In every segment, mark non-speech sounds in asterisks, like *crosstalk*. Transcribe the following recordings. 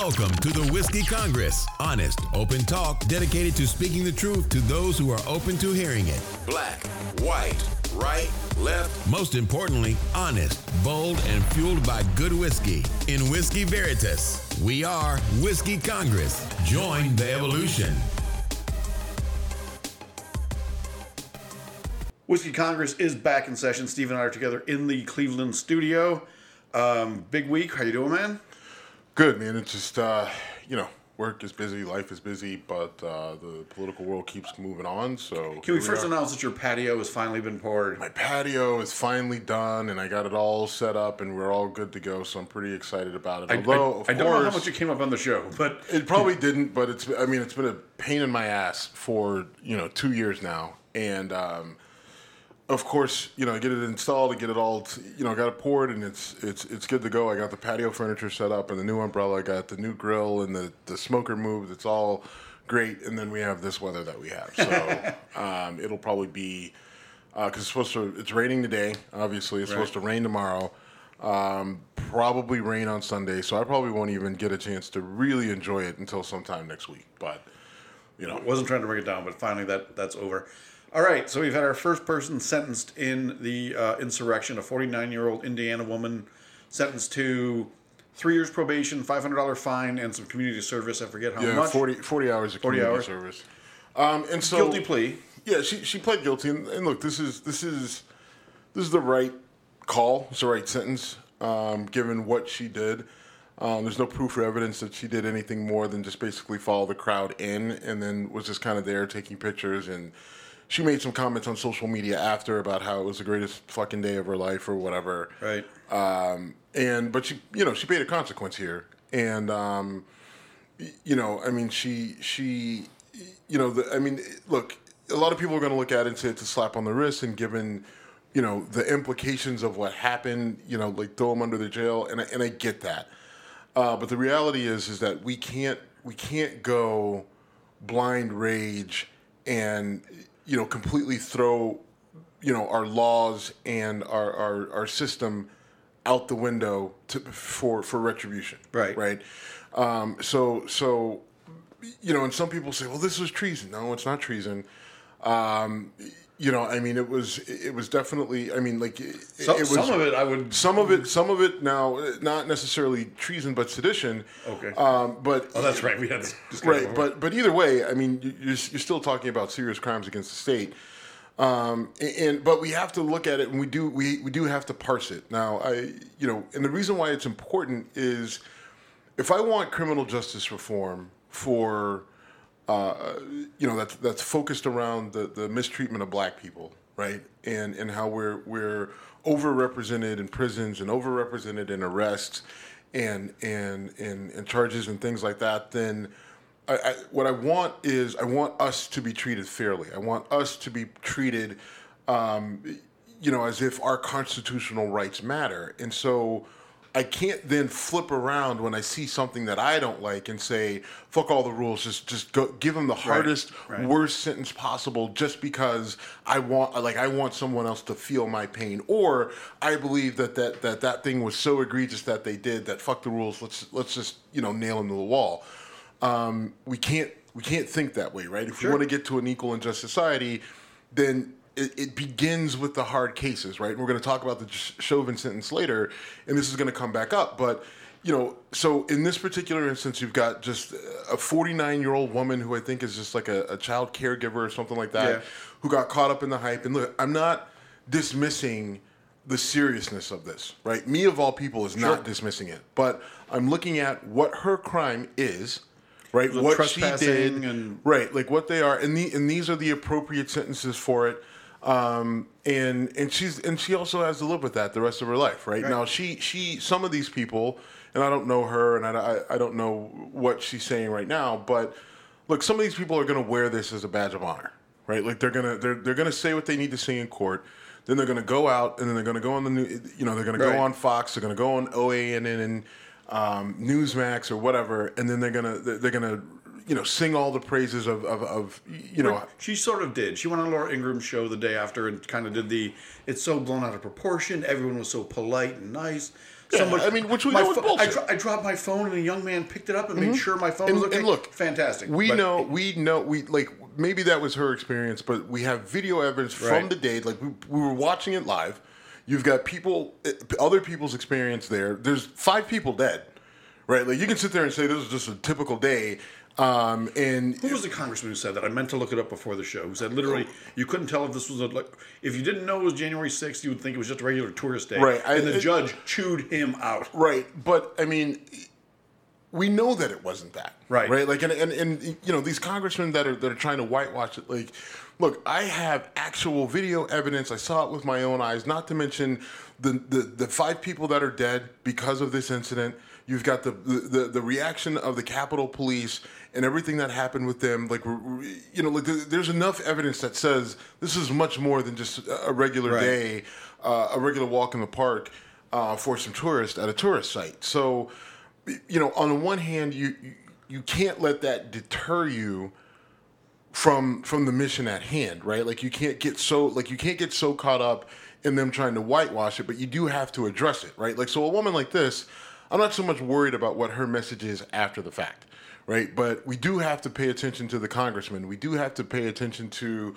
Welcome to the Whiskey Congress. Honest, open talk dedicated to speaking the truth to those who are open to hearing it. Black, white, right, left. Most importantly, honest, bold, and fueled by good whiskey. In Whiskey Veritas, we are Whiskey Congress. Join the evolution. Whiskey Congress is back in session. Steve and I are together in the Cleveland studio. Um, big week. How you doing, man? Good, man. It's just, uh, you know, work is busy, life is busy, but uh, the political world keeps moving on. So Can we first are. announce that your patio has finally been poured? My patio is finally done, and I got it all set up, and we're all good to go. So I'm pretty excited about it. I, Although, I- I don't know how much it came up on the show, but it probably didn't, but it's. I mean, it's been a pain in my ass for you know two years now, and um, of course, you know, I get it installed, I get it all, you know, I got it poured, and it's it's it's good to go. I got the patio furniture set up, and the new umbrella. I got the new grill, and the the smoker moved. It's all great, and then we have this weather that we have. So *laughs* um, it'll probably be because it's supposed to. It's raining today. Obviously, it's supposed to rain tomorrow. Um, probably rain on Sunday, so I probably won't even get a chance to really enjoy it until sometime next week. But you know, wasn't trying to bring it down, but finally that that's over. All right, so we've had our first person sentenced in the uh, insurrection, a 49 year old Indiana woman sentenced to three years probation, $500 fine, and some community service. I forget how yeah, much. 40, 40 hours of 40 community hours. service. Um, and so Guilty plea. Yeah, she she pled guilty, and, and look, this is this is this is the right call. It's the right sentence, um, given what she did. Um, there's no proof or evidence that she did anything more than just basically follow the crowd in, and then was just kind of there taking pictures. And she made some comments on social media after about how it was the greatest fucking day of her life or whatever. Right. Um, and but she, you know, she paid a consequence here, and um, you know, I mean, she she, you know, the, I mean, look, a lot of people are going to look at it and say it's a slap on the wrist, and given, you know, the implications of what happened, you know, like throw them under the jail, and I, and I get that, uh, but the reality is is that we can't we can't go blind rage and you know completely throw you know our laws and our our, our system out the window to, for for retribution Right. right? Um, so so you know and some people say well this was treason. No it's not treason. Um, you know i mean it was it was definitely i mean like it, So, it was some of it I would. some of it some of it now not necessarily treason but sedition Okay. um, but Oh, that's right. We had this discussion right but but either way i mean you- you're, you're still talking about serious crimes against the state um, and, and but we have to look at it and we do we, we do have to parse it now i you know and the reason why it's important is if i want criminal justice reform for uh, you know that's that's focused around the, the mistreatment of black people right and and how we're we're overrepresented in prisons and overrepresented in arrests and and and, and charges and things like that then I, I, what I want is I want us to be treated fairly. I want us to be treated, um, you know, as if our constitutional rights matter. And so I can't then flip around when I see something that I don't like and say, "Fuck all the rules." Just just go give them the hardest, right. worst sentence possible, just because I want like I want someone else to feel my pain, or I believe that that that that thing was so egregious that they did that. Fuck the rules. Let's let's just you know nail them to the wall um, we can't we can't think that way, right? If Sure. we want to get to an equal and just society, then it, it begins with the hard cases, right? And we're going to talk about the Chauvin sentence later, and this is going to come back up, but. You know, so in this particular instance, you've got just a 49 year old woman who I think is just like a, a child caregiver or something like that, Yeah. who got caught up in the hype. And look, I'm not dismissing the seriousness of this, right? Me of all people is not dismissing it, but I'm looking at what her crime is, right? The what she did, and- right? Like what they are, and the, and these are the appropriate sentences for it. Um, and and she's and she also has to live with that the rest of her life, right? Right. Now she she some of these people, and I don't know her, and I, I, I don't know what she's saying right now, but look, some of these people are going to wear this as a badge of honor, right? Like they're gonna they're they're gonna say what they need to say in court. Then they're gonna go out and then they're gonna go on the new, you know, they're gonna Right. go on Fox. They're gonna go on OANN and um, Newsmax or whatever, and then they're gonna they're, they're gonna you know sing all the praises of of, of you know. She sort of did. She went on Laura Ingraham's show the day after and kind of did the. It's so blown out of proportion. Everyone was so polite and nice. Somebody, I mean, which we my know is pho- I, dro- I dropped my phone and a young man picked it up and made sure my phone was and, okay. and look, fantastic. We But- know, we know, we like maybe that was her experience, but we have video evidence from the day. Like we, we were watching it live. You've got people, eh, other people's experience there. There's five people dead, right? Like you can sit there and say this is just a typical day, um, and Who was the congressman who said that? I meant to look it up before the show. Who said literally you couldn't tell if this was a like if you didn't know it was January sixth, you would think it was just a regular tourist day. Right, I- and the it- judge chewed him out. Right, but I mean, we know that it wasn't that. Right. Right. Like, and, and, and you know, these congressmen that are that are trying to whitewash it. Like, look, I have actual video evidence. I saw it with my own eyes. Not to mention the the, the five people that are dead because of this incident. You've got the, the the reaction of the Capitol Police and everything that happened with them. Like, you know, like there- there's enough evidence that says this is much more than just a regular Right. day, uh, a regular walk in the park uh, for some tourists at a tourist site. So, you know, on the one hand, you you- you can't let that deter you from from the mission at hand, right? Like you can't get so like you can't get so caught up in them trying to whitewash it, but you do have to address it, right? Like so a woman like this, I'm not so much worried about what her message is after the fact, right? But we do have to pay attention to the congressman. We do have to pay attention to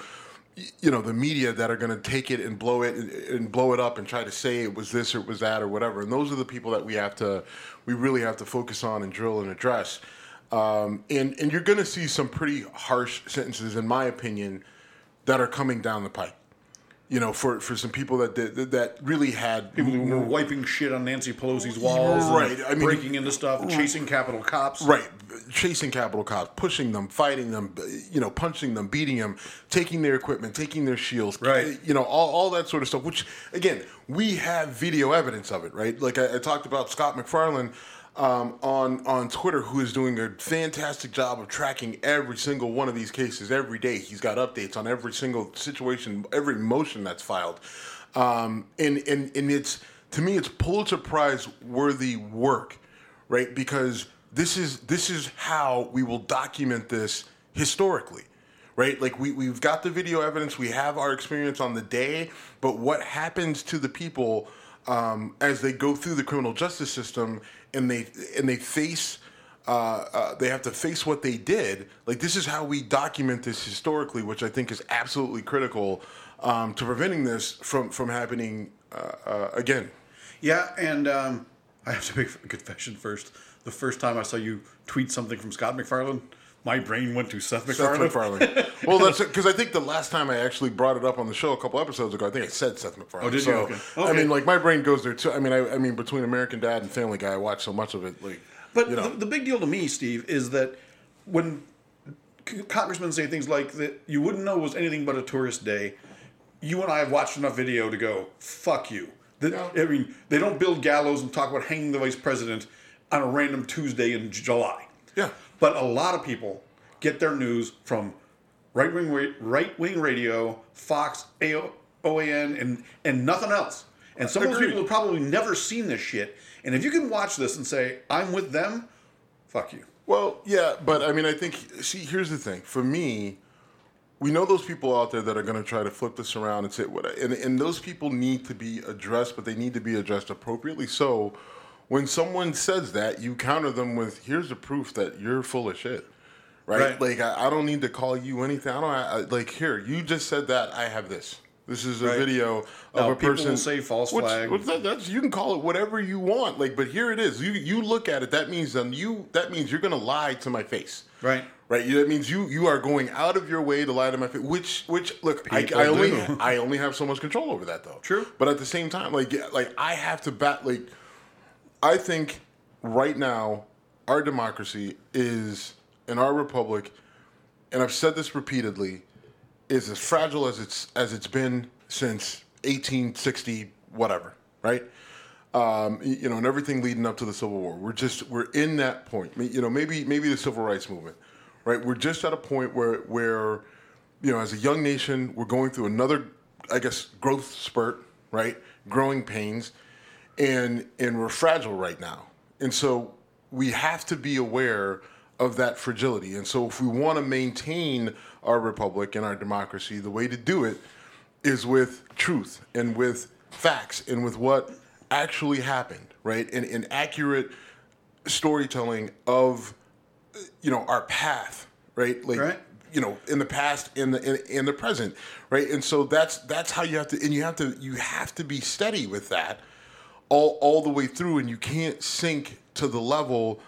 you know the media that are going to take it and blow it and, blow it up and try to say it was this or it was that or whatever. And those are the people that we have to we really have to focus on and drill and address. Um, and and you're going to see some pretty harsh sentences, in my opinion, that are coming down the pipe. You know, for, for some people that did, that really had People who were wiping shit on Nancy Pelosi's walls, and Right, I mean- breaking into stuff, chasing Capitol cops. Right, chasing Capitol cops, pushing them, fighting them, you know, punching them, beating them, taking their equipment, taking their shields, Right. You know, all, all that sort of stuff. Which again, we have video evidence of it, right? Like I, I talked about Scott MacFarlane um, on on Twitter, who is doing a fantastic job of tracking every single one of these cases every day. He's got updates on every single situation, every motion that's filed, um, and and and it's to me, it's Pulitzer Prize worthy work right? Because this is this is how we will document this historically, right? Like we we've got the video evidence, we have our experience on the day, but what happens to the people um, as they go through the criminal justice system and they and they face. Uh, uh, they have to face what they did. Like this is how we document this historically, which I think is absolutely critical um, to preventing this from from happening uh, uh, again. Yeah, and um, I have to make a confession first. The first time I saw you tweet something from Scott MacFarlane, my brain went to Seth Seth MacFarlane. MacFarlane. well, *laughs* that's because I think the last time I actually brought it up on the show a couple episodes ago, I think I said Seth MacFarlane. Oh, did you? so, Okay. I mean, like my brain goes there too. I mean, I, I mean, between American Dad and Family Guy, I watch so much of it. Like, But you know, the, the big deal to me, Steve, is that when congressmen say things like that, you wouldn't know it was anything but a tourist day. You and I have watched enough video to go, fuck you. The- I mean, they don't build gallows and talk about hanging the vice president on a random Tuesday in July. Yeah. But a lot of people get their news from right wing right wing radio, Fox, AO, OAN, and and nothing else. And some of those people have probably never seen this shit. And if you can watch this and say, "I'm with them," fuck you. Well, yeah, but I mean, I think. See, here's the thing. For me, we know those people out there that are going to try to flip this around and say what, and and those people need to be addressed, but they need to be addressed appropriately. So, when someone says that, you counter them with, "Here's the proof that you're full of shit." Right? Right. Like I, I don't need to call you anything. I don't I, like here. You just said that. I have this. This is a Right. video of Now, a person. say false which- flag. which that, that's you can call it whatever you want. Like, but here it is. You you look at it. That means then you that means you're gonna lie to my face. Right. Right. You- That means you you are going out of your way to lie to my face. Which which look, I, I only. *laughs* I only have so much control over that though. True. But at the same time, like like I have to bat like I think right now our democracy is in our republic, and I've said this repeatedly, is as fragile as it's as it's been since 1860 whatever, right? Um, you know, and everything leading up to the Civil War. We're just we're in that point. You know, maybe maybe the Civil Rights Movement, right? We're just at a point where where you know, as a young nation, we're going through another, I guess, growth spurt, right? Growing pains, and and we're fragile right now, and so we have to be aware of that fragility. And so, if we want to maintain our republic and our democracy, the way to do it is with truth and with facts and with what actually happened, right? And, and accurate storytelling of, you know, our path, right? Like, Right. you know, in the past, in the in, in the present, right? And so that's that's how you have to, and you have to you have to be steady with that all all the way through, and you can't sink to the level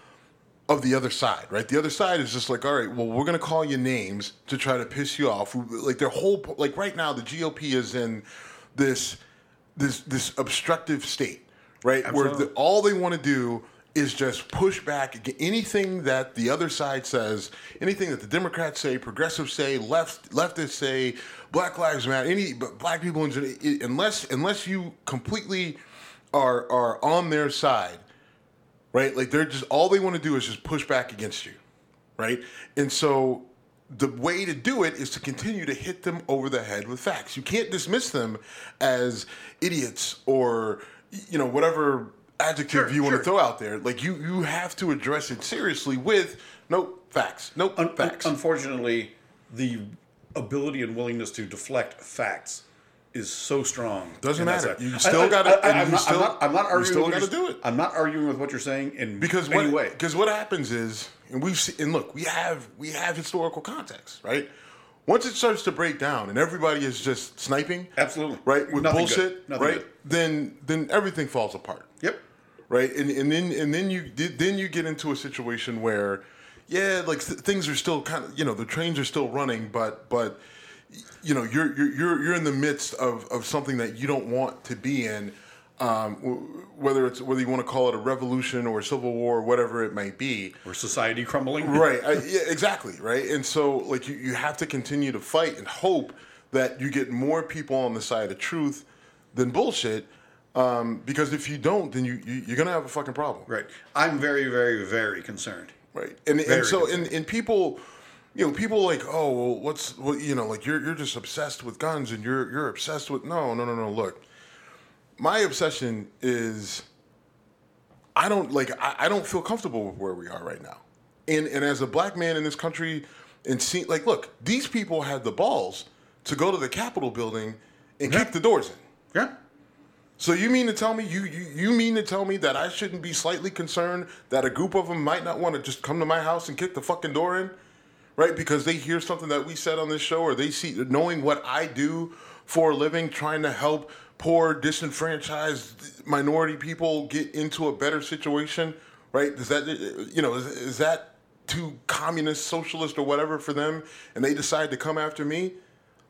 of the other side, right? The other side is just like, all right, well, we're gonna call you names to try to piss you off. Like their whole, like right now, the GOP is in this this this obstructive state, right? Where the, all they want to do is just push back anything that the other side says, anything that the Democrats say, progressives say, left leftists say, Black Lives Matter, any but black people in general, unless unless you completely are are on their side, right? Like they're just all they want to do is just push back against you, right? And so the way to do it is to continue to hit them over the head with facts. You can't dismiss them as idiots or you know whatever adjective Sure, you want sure. to throw out there. Like you you have to address it seriously with no facts, no Un- facts. unfortunately, the ability and willingness to deflect facts is so strong. Doesn't matter. You still gotta- I- and I'm not- still- I'm not. I'm not you arguing. still gotta do it. I'm not arguing with what you're saying in because any what, way. Because what happens is, and we've seen, and look, we have we have historical context, right? Once it starts to break down and everybody is just sniping, Absolutely. right, with Nothing bullshit, right? good. Then then everything falls apart, Yep. right? And and then and then you then you get into a situation where, yeah, like th- things are still kind of you know the trains are still running, but but you know you're you're you're, you're in the midst of, of something that you don't want to be in um, w- whether it's whether you want to call it a revolution or a civil war whatever it might be Or society crumbling. right I, *laughs* yeah, exactly right and so like you, you have to continue to fight and hope that you get more people on the side of truth than bullshit um, because if you don't then you, you you're gonna have a fucking problem Right. I'm very, very, very concerned. right and, Very and so concerned. and, and people you know people like oh well what's what you know like you're you're just obsessed with guns and you're you're obsessed with no no no no look my obsession is I don't like I, I don't feel comfortable with where we are right now and and as a black man in this country and see like look these people had the balls to go to the Capitol building and Yeah. kick the doors in Yeah. so you mean to tell me you, you you mean to tell me that I shouldn't be slightly concerned that a group of them might not want to just come to my house and kick the fucking door in, right? Because they hear something that we said on this show, or they see knowing what I do for a living, trying to help poor, disenfranchised minority people get into a better situation, right? Does that you know is, is that too communist, socialist, or whatever for them, and they decide to come after me?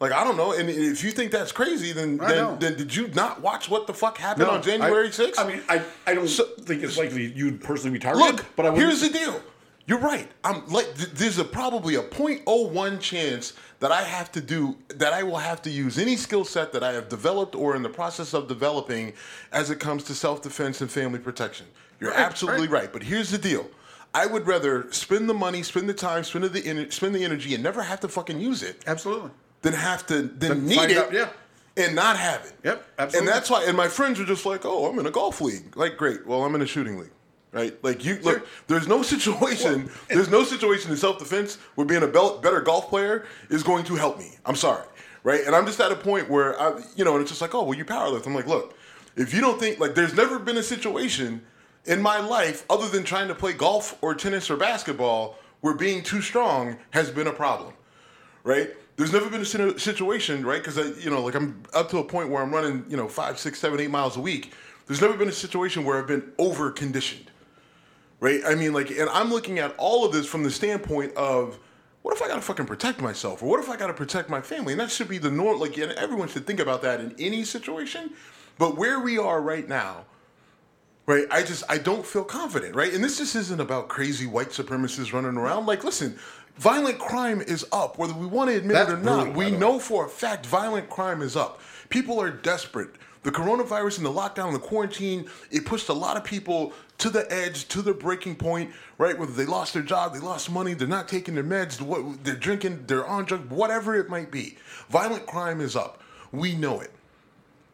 Like I don't know, and if you think that's crazy, then then, then did you not watch what the fuck happened No, on January I- 6th? I mean, I, I don't So- think it's likely you'd personally be targeted. Look, but I here's the deal. You're right. I'm like th- there's a probably a 0.01 chance that I have to do that I will have to use any skill set that I have developed or in the process of developing as it comes to self-defense and family protection. You're Right, absolutely right. right. But here's the deal. I would rather spend the money, spend the time, spend the ener- spend the energy and never have to fucking use it Absolutely. than have to then Then need it out, yeah. and not have it. Yep, absolutely. And that's why and my friends are just like, "Oh, I'm in a golf league." Like, "Great. Well, I'm in a shooting league." Right? Like you look, there's no situation, *laughs* there's no situation in self-defense where being a better golf player is going to help me. I'm sorry. Right? And I'm just at a point where I you know, and it's just like, "Oh, well, you powerlift." I'm like, "Look, if you don't think like there's never been a situation in my life other than trying to play golf or tennis or basketball where being too strong has been a problem." right? There's never been a situation, right? Because I, you know, like I'm up to a point where I'm running, you know, five, six, seven, eight miles a week. There's never been a situation where I've been over conditioned, right? I mean, like, and I'm looking at all of this from the standpoint of, what if I gotta fucking protect myself, or what if I gotta protect my family? And that should be the norm. Like, and everyone should think about that in any situation. But where we are right now, right? I just I don't feel confident, right? And this just isn't about crazy white supremacists running around. Like, listen, violent crime is up, whether we want to admit That's it or not. brutal, we know for a fact violent crime is up. People are desperate. The coronavirus and the lockdown and the quarantine, it pushed a lot of people to the edge, to the breaking point, right? Whether they lost their job, they lost money, they're not taking their meds, what they're drinking, they're on drugs, whatever it might be. Violent crime is up. We know it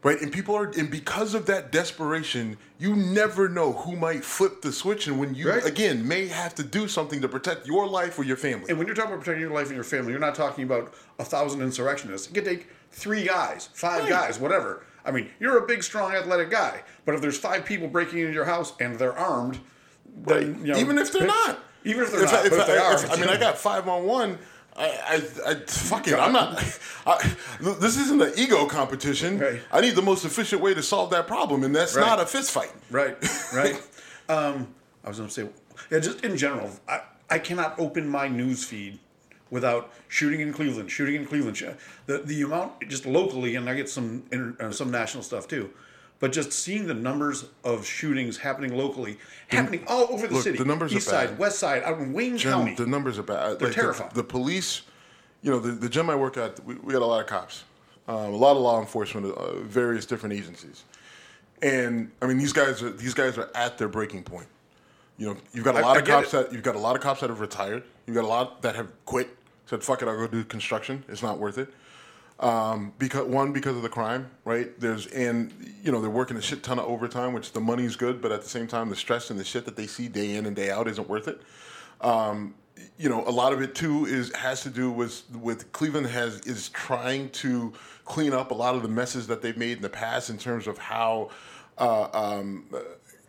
right? And people are, and because of that desperation, you never know who might flip the switch, and when you Right. again may have to do something to protect your life or your family. And when you're talking about protecting your life and your family, you're not talking about a thousand insurrectionists. It could take three guys, five Right. guys, whatever. I mean, you're a big, strong, athletic guy, but if there's five people breaking into your house and they're armed, then you know, even if they're not. even if they're If not, I, if if they I- are, if- I mean, I got five on one. I, I, I fuck it. I'm not. I, this isn't an ego competition. Right. I need the most efficient way to solve that problem, and that's Right. not a fist fight. Right, *laughs* right. um, I was going to say, yeah, just in general, I, I cannot open my news feed without shooting in Cleveland, shooting in Cleveland. The the amount just locally, and I get some inter, uh, some national stuff too, but just seeing the numbers of shootings happening locally, happening all over the look, city, the numbers are east side, bad. west side, out in Wayne Jim, County. the numbers are bad. They're the- terrifying. The, police, you know, the, the gym I work at, we, we got a lot of cops, um, a lot of law enforcement, uh, various different agencies, and I mean these guys are these guys are at their breaking point. You know, you've got a I- lot I of get cops it. that you've got a lot of cops that have retired. You've got a lot that have quit. Said, "Fuck it, I'll go do construction. It's not worth it." Um, because one, because of the crime, right? There's and you know they're working a shit ton of overtime, which the money's good, but at the same time, the stress and the shit that they see day in and day out isn't worth it. Um, you know, a lot of it too is has to do with with Cleveland has is trying to clean up a lot of the messes that they've made in the past in terms of how. Uh, um,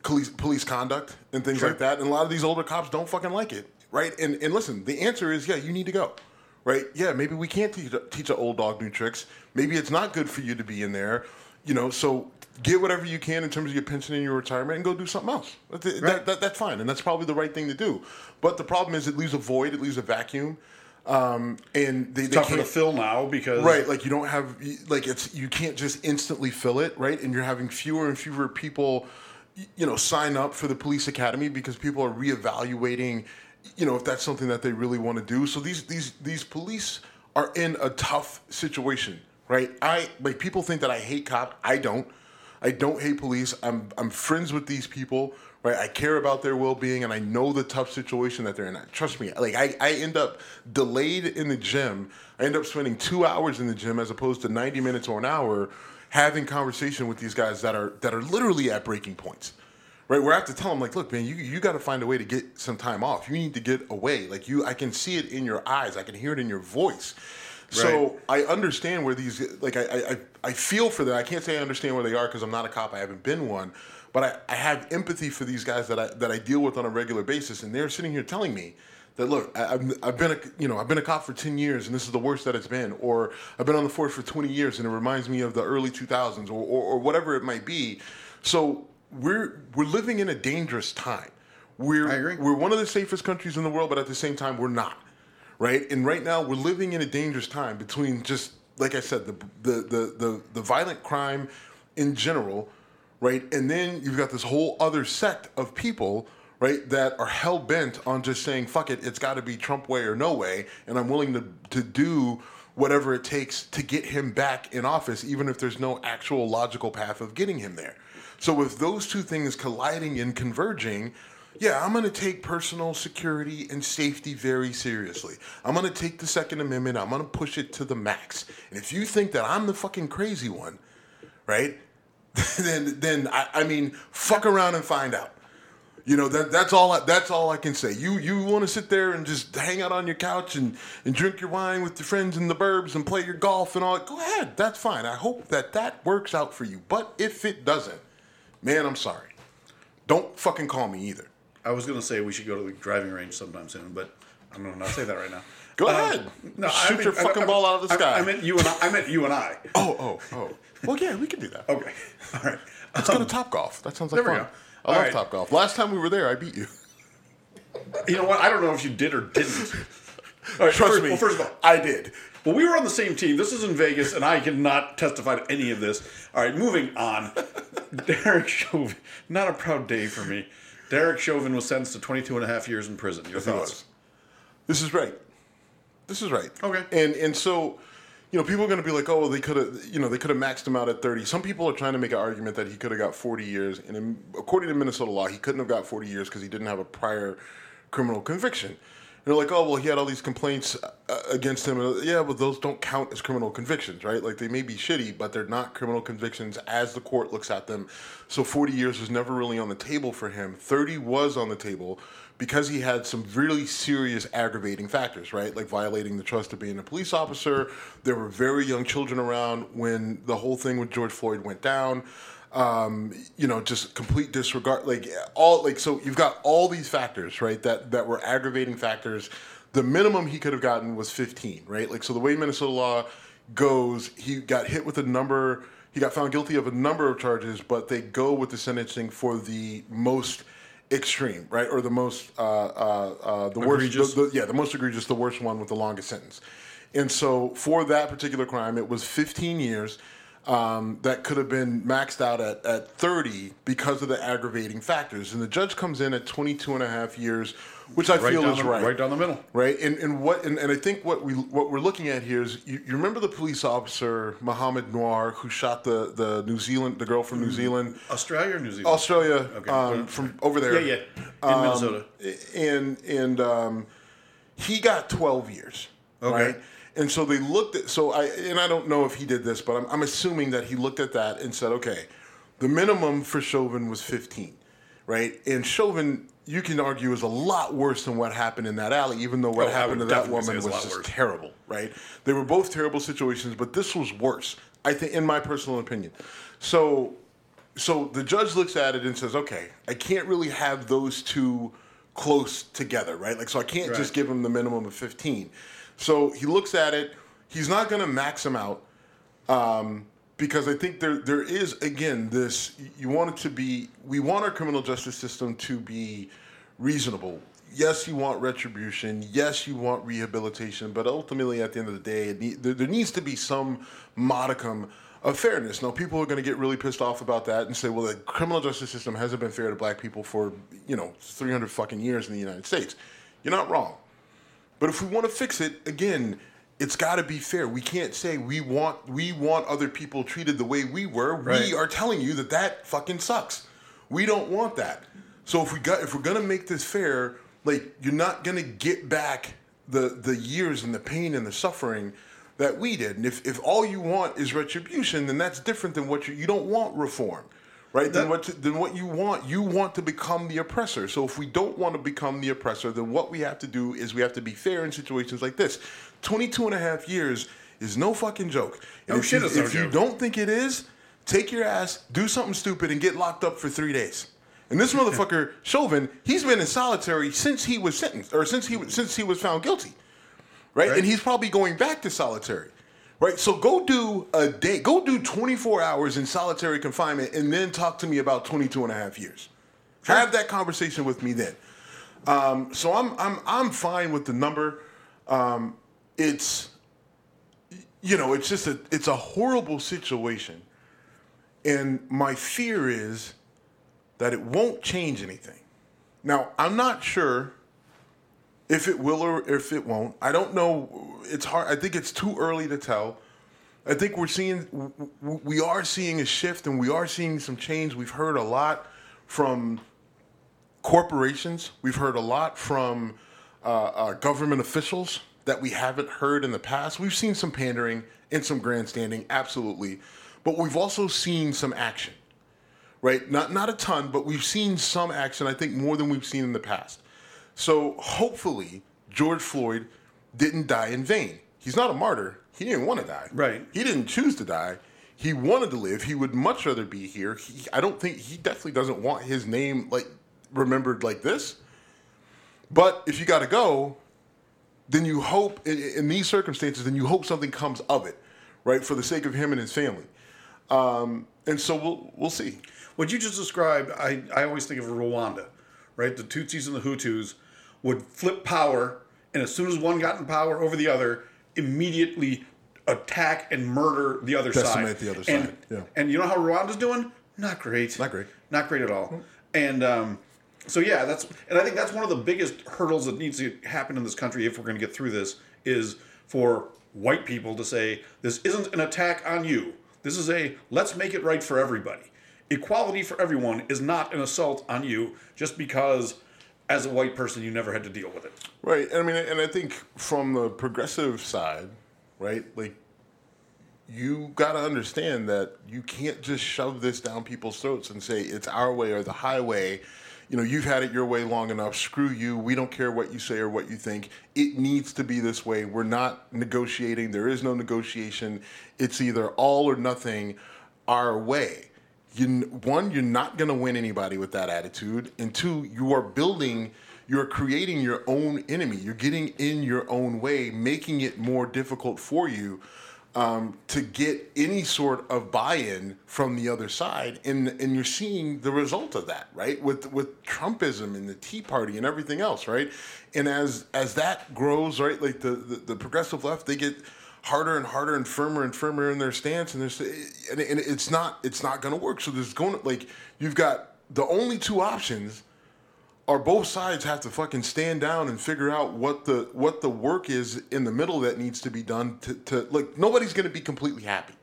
police police conduct and things Sure. like that. And a lot of these older cops don't fucking like it, right? And and listen, the answer is yeah, you need to go, right? Yeah, maybe we can't teach teach an old dog new tricks. Maybe it's not good for you to be in there, you know. So get whatever you can in terms of your pension and your retirement, and go do something else. That, that- Right. that- that's fine, and that's probably the right thing to do. But the problem is, it leaves a void, it leaves a vacuum, um, and they, they tougher to fill now because Right, like you don't have like it's you can't just instantly fill it, right? And you're having fewer and fewer people, you know, sign up for the police academy because people are reevaluating, you know, if that's something that they really want to do. So these these these police are in a tough situation, right? I like people think that I hate cop. I don't. I don't hate police. I'm I'm friends with these people, right? I care about their well being, and I know the tough situation that they're in. Trust me, like I, I end up delayed in the gym. I end up spending two hours in the gym as opposed to ninety minutes or an hour having conversation with these guys that are that are literally at breaking points. Right, where I have to tell them like, look, man, you you got to find a way to get some time off. You need to get away. Like you, I can see it in your eyes. I can hear it in your voice. So I understand where these like I, I I feel for them. I can't say I understand where they are because I'm not a cop. I haven't been one, but I, I have empathy for these guys that I that I deal with on a regular basis, and they're sitting here telling me that look, I, I've, I've been a you know I've been a cop for ten years, and this is the worst that it's been, or I've been on the force for 20 years, and it reminds me of the early 2000s, or or, or whatever it might be. So we're we're living in a dangerous time. We're I agree. we're one of the safest countries in the world, but at the same time, we're not right? And right now, we're living in a dangerous time between just like I said, the the the the, the violent crime in general, right? And then you've got this whole other sect of people. Right, that are hell bent on just saying "fuck it," it's got to be Trump way or no way, and I'm willing to to do whatever it takes to get him back in office, even if there's no actual logical path of getting him there. So with those two things colliding and converging, yeah, I'm going to take personal security and safety very seriously. I'm going to take the Second Amendment. I'm going to push it to the max. And if you think that I'm the fucking crazy one, right? *laughs* then, then I, I mean, fuck around and find out. You know that that's all. I, that's all I can say. You you want to sit there and just hang out on your couch and, and drink your wine with your friends in the burbs and play your golf and all. Go ahead. That's fine. I hope that that works out for you. But if it doesn't, man, I'm sorry. Don't fucking call me either. I was going to say we should go to the driving range sometime soon, but I'm to not say that right now. *laughs* Go Um, ahead. No, I Shoot mean- your fucking I- ball out of the sky. I, meant you and I. I meant you and I. *laughs* oh, oh, oh. Well, yeah, we can do that. Okay. *laughs* All right. Let's go to Top Golf. That sounds like fun. I All love right. Top Golf. Last time we were there, I beat you. You know what? I don't know if you did or didn't. All right, Trust first, me. Well, first of all, I did. Well, we were on the same team. This is in Vegas, and I cannot testify to any of this. All right, moving on. *laughs* Derek Chauvin. Not a proud day for me. Derek Chauvin was sentenced to 22 and a half years in prison. Your thoughts? This is right. This is right. Okay. And and so, you know, people are going to be like, oh, they could have, you know, they could have maxed him out at 30. Some people are trying to make an argument that he could have got 40 years, and in, according to Minnesota law, he couldn't have got 40 years because he didn't have a prior criminal conviction. They're like, oh well, he had all these complaints uh, against him. Yeah, but those don't count as criminal convictions, right? Like they may be shitty, but they're not criminal convictions as the court looks at them. So 40 years was never really on the table for him. 30 was on the table because he had some really serious aggravating factors, right? Like violating the trust of being a police officer. There were very young children around when the whole thing with George Floyd went down. Um, you know, just complete disregard, like all, like so. You've got all these factors, right? That that were aggravating factors. The minimum he could have gotten was 15, right? Like so, the way Minnesota law goes, he got hit with a number. He got found guilty of a number of charges, but they go with the sentencing for the most extreme, right, or the most uh, uh, uh, the egregious. worst, the, the, yeah, the most egregious, the worst one with the longest sentence. And so for that particular crime, it was 15 years. Um, that could have been maxed out at, at 30 because of the aggravating factors. And the judge comes in at 22 and a half years, which I right feel is the, right. Right down the middle. Right. And, and what and, and I think what we what we're looking at here is you, you remember the police officer Mohamed Noor who shot the, the New Zealand the girl from New Zealand Australia or New Zealand Australia okay. um, from over there yeah yeah in um, Minnesota and and um, he got 12 years okay. right and so they looked at so I and I don't know if he did this, but I'm, I'm assuming that he looked at that and said, okay, the minimum for Chauvin was 15, right? And Chauvin, you can argue, is a lot worse than what happened in that alley, even though what oh, happened to that woman was just worse. terrible, right? They were both terrible situations, but this was worse, I think, in my personal opinion. So, so the judge looks at it and says, okay, I can't really have those two close together, right? Like, so I can't right. just give him the minimum of 15. So he looks at it. He's not going to max him out um, because I think there there is again this. You want it to be. We want our criminal justice system to be reasonable. Yes, you want retribution. Yes, you want rehabilitation. But ultimately, at the end of the day, need, there, there needs to be some modicum of fairness. Now, people are going to get really pissed off about that and say, "Well, the criminal justice system hasn't been fair to black people for you know 300 fucking years in the United States." You're not wrong. But if we want to fix it, again, it's got to be fair. We can't say we want we want other people treated the way we were. Right. We are telling you that that fucking sucks. We don't want that. So if we got if we're gonna make this fair, like you're not gonna get back the the years and the pain and the suffering that we did. And if if all you want is retribution, then that's different than what you you don't want reform right? Then what then what you want? You want to become the oppressor. So if we don't want to become the oppressor, then what we have to do is we have to be fair in situations like this. 22 and a half years is no fucking joke. And no if shit you, is no If joke. you don't think it is, take your ass, do something stupid, and get locked up for three days. And this motherfucker *laughs* Chauvin, he's been in solitary since he was sentenced, or since he since he was found guilty, right? right? And he's probably going back to solitary. Right. So go do a day, go do 24 hours in solitary confinement and then talk to me about 22 and a half years. Sure. Have that conversation with me then. Um, so I'm, I'm, I'm fine with the number. Um, it's, you know, it's just a, it's a horrible situation. And my fear is that it won't change anything. Now, I'm not sure if it will or if it won't, I don't know. It's hard. I think it's too early to tell. I think we're seeing, we are seeing a shift and we are seeing some change. We've heard a lot from corporations. We've heard a lot from uh, uh, government officials that we haven't heard in the past. We've seen some pandering and some grandstanding, absolutely, but we've also seen some action, right? Not not a ton, but we've seen some action. I think more than we've seen in the past. So hopefully, George Floyd didn't die in vain. He's not a martyr. He didn't want to die. Right. He didn't choose to die. He wanted to live. He would much rather be here. He, I don't think he definitely doesn't want his name like remembered like this. But if you got to go, then you hope in, in, these circumstances, then you hope something comes of it, right? For the sake of him and his family. Um, and so we'll we'll see. What you just described, I, I always think of Rwanda, right? The Tutsis and the Hutus would flip power, and as soon as one got in power over the other, immediately attack and murder the other Decimate side. the other and, side. Yeah. And you know how Rwanda's doing? Not great. Not great. Not great at all. And um, so yeah, that's and I think that's one of the biggest hurdles that needs to happen in this country if we're going to get through this is for white people to say this isn't an attack on you. This is a let's make it right for everybody. Equality for everyone is not an assault on you just because as a white person, you never had to deal with it. Right. And I mean, and I think from the progressive side, right, like you got to understand that you can't just shove this down people's throats and say it's our way or the highway. You know, you've had it your way long enough. Screw you. We don't care what you say or what you think. It needs to be this way. We're not negotiating. There is no negotiation. It's either all or nothing our way. You, one, you're not going to win anybody with that attitude. And two, you are building, you're creating your own enemy. You're getting in your own way, making it more difficult for you um, to get any sort of buy-in from the other side, and and you're seeing the result of that, right? With with Trumpism and the Tea Party and everything else, right? And as as that grows, right, like the the, the progressive left, they get harder and harder and firmer and firmer in their stance, and there's and, and it's not it's not going to work. So there's going to like you've got the only two options are both sides have to fucking stand down and figure out what the what the work is in the middle that needs to be done to, to like nobody's going to be completely happy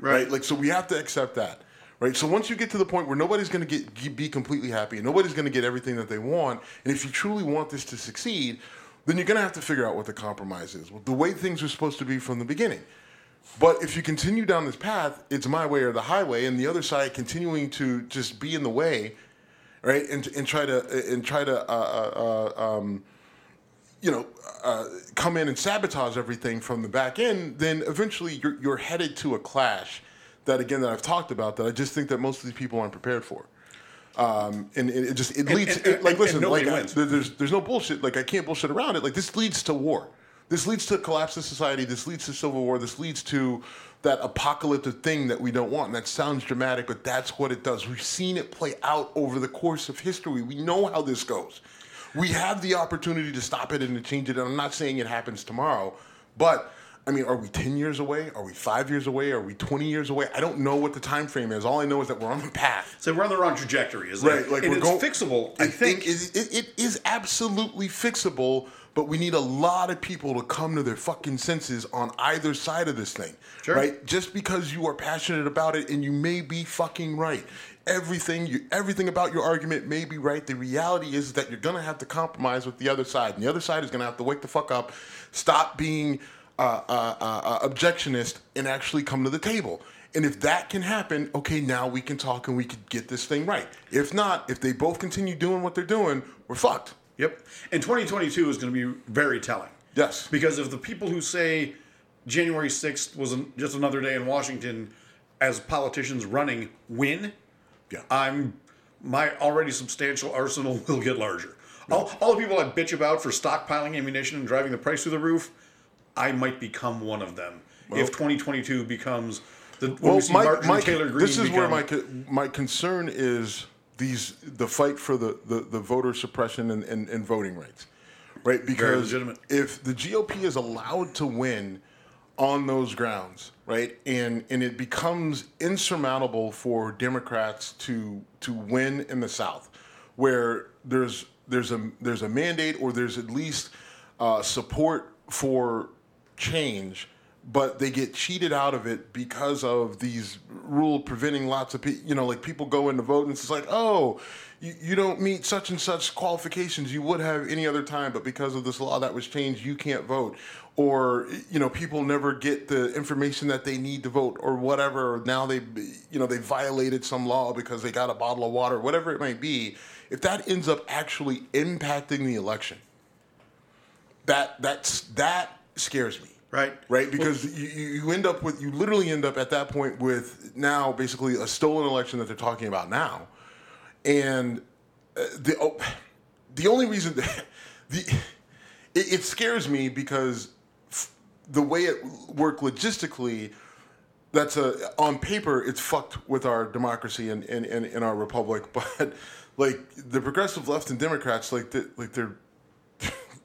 right. right. like so we have to accept that right so once you get to the point where nobody's going to get be completely happy and nobody's going to get everything that they want and if you truly want this to succeed then you're going to have to figure out what the compromise is the way things are supposed to be from the beginning but if you continue down this path it's my way or the highway and the other side continuing to just be in the way right? And and try to and try to uh, uh, uh, um, you know uh, come in and sabotage everything from the back end, then eventually you're you're headed to a clash that again that I've talked about that I just think that most of these people aren't prepared for. Um, and, and, it just it leads and, and, it, like listen like I, there's there's no bullshit like I can't bullshit around it like this leads to war. This leads to collapse of society. This leads to civil war. This leads to that apocalyptic thing that we don't want. And that sounds dramatic, but that's what it does. We've seen it play out over the course of history. We know how this goes. We have the opportunity to stop it and to change it. And I'm not saying it happens tomorrow, but I mean, are we 10 years away? Are we five years away? Are we 20 years away? I don't know what the time frame is. All I know is that we're on the path. So we're on the wrong trajectory, is right? Like and we're it's going, fixable. I, think it, it is absolutely fixable but we need a lot of people to come to their fucking senses on either side of this thing. Sure. Right? Just because you are passionate about it and you may be fucking right. Everything you everything about your argument may be right. The reality is that you're gonna have to compromise with the other side. And the other side is gonna have to wake the fuck up, stop being uh, uh, objectionist, and actually come to the table. And if that can happen, okay, now we can talk and we can get this thing right. If not, if they both continue doing what they're doing, we're fucked. Yep. And 2022 is going to be very telling. Yes. Because if the people who say January 6th was just another day in Washington as politicians running win, yeah. I'm my already substantial arsenal *laughs* will get larger. All, all the people I bitch about for stockpiling ammunition and driving the price through the roof, I might become one of them well, if 2022 becomes the well, we my, my, Taylor Greene. This is become, where my my concern is these the fight for the, the, the voter suppression and, and, and, voting rights, right? Because if the GOP is allowed to win on those grounds, right, and and it becomes insurmountable for Democrats to to win in the South, where there's there's a there's a mandate or there's at least uh, support for change but they get cheated out of it because of these rule preventing lots of people. You know, like people go in to vote and it's like, oh, you, you don't meet such and such qualifications you would have any other time, but because of this law that was changed, you can't vote. Or you know, people never get the information that they need to vote, or whatever. Now they, you know, they violated some law because they got a bottle of water, whatever it might be. If that ends up actually impacting the election, that that's that scares me Right. Right. Because you, you end up with, you literally end up at that point with now basically a stolen election that they're talking about now. And uh, the, oh, *sighs* the only reason, *laughs* that, the, it, it scares me because f- the way it worked logistically, that's a on paper it's fucked with our democracy and in, in, in, our republic *laughs* but like the progressive left and democrats like they, like they're *laughs*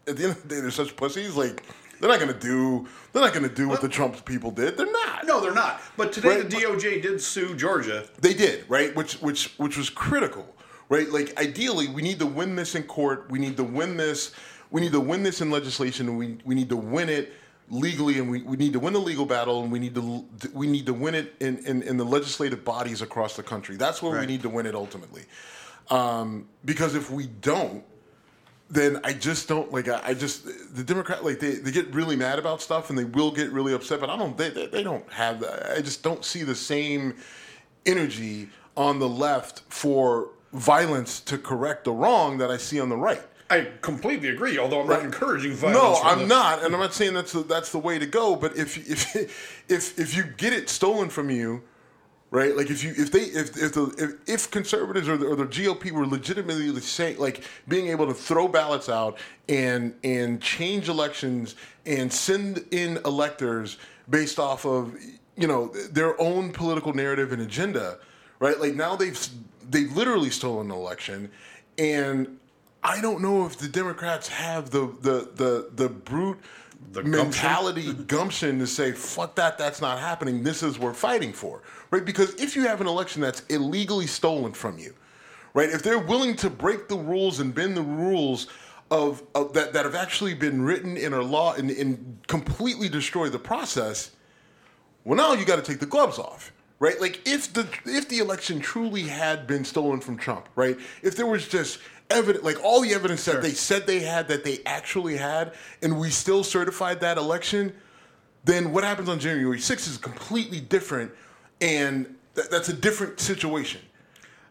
at the end of the day they're such pussies like they're not going to do. They're not going to do what the Trump people did. They're not. No, they're not. But today right? the DOJ did sue Georgia. They did, right? Which which which was critical, right? Like ideally, we need to win this in court. We need to win this. We need to win this in legislation. And we we need to win it legally, and we, we need to win the legal battle, and we need to we need to win it in, in, in the legislative bodies across the country. That's where right. we need to win it ultimately. Um, because if we don't, then I just don't like. I, I just the Democrat like they, they get really mad about stuff and they will get really upset, but I don't. They, they, don't have. that. I just don't see the same energy on the left for violence to correct the wrong that I see on the right. I completely agree. Although I'm not encouraging violence. No, I'm the- not, and I'm not saying that's the, that's the way to go. But if if *laughs* if if you get it stolen from you, right? Like if you if they if if the if, if conservatives or the, or the GOP were legitimately saying like being able to throw ballots out and and change elections and send in electors based off of you know their own political narrative and agenda, right? Like now they've they've literally stolen an election, and I don't know if the Democrats have the the the the brute The gumption? mentality gumption to say fuck that that's not happening this is what we're fighting for right? Because if you have an election that's illegally stolen from you right if they're willing to break the rules and bend the rules of, of that that have actually been written in our law and, and completely destroy the process well now you got to take the gloves off right? Like if the if the election truly had been stolen from trump right? If there was just evidence like all the evidence that they said they had that they actually had and we still certified that election then what happens on january 6th is completely different and th- that's a different situation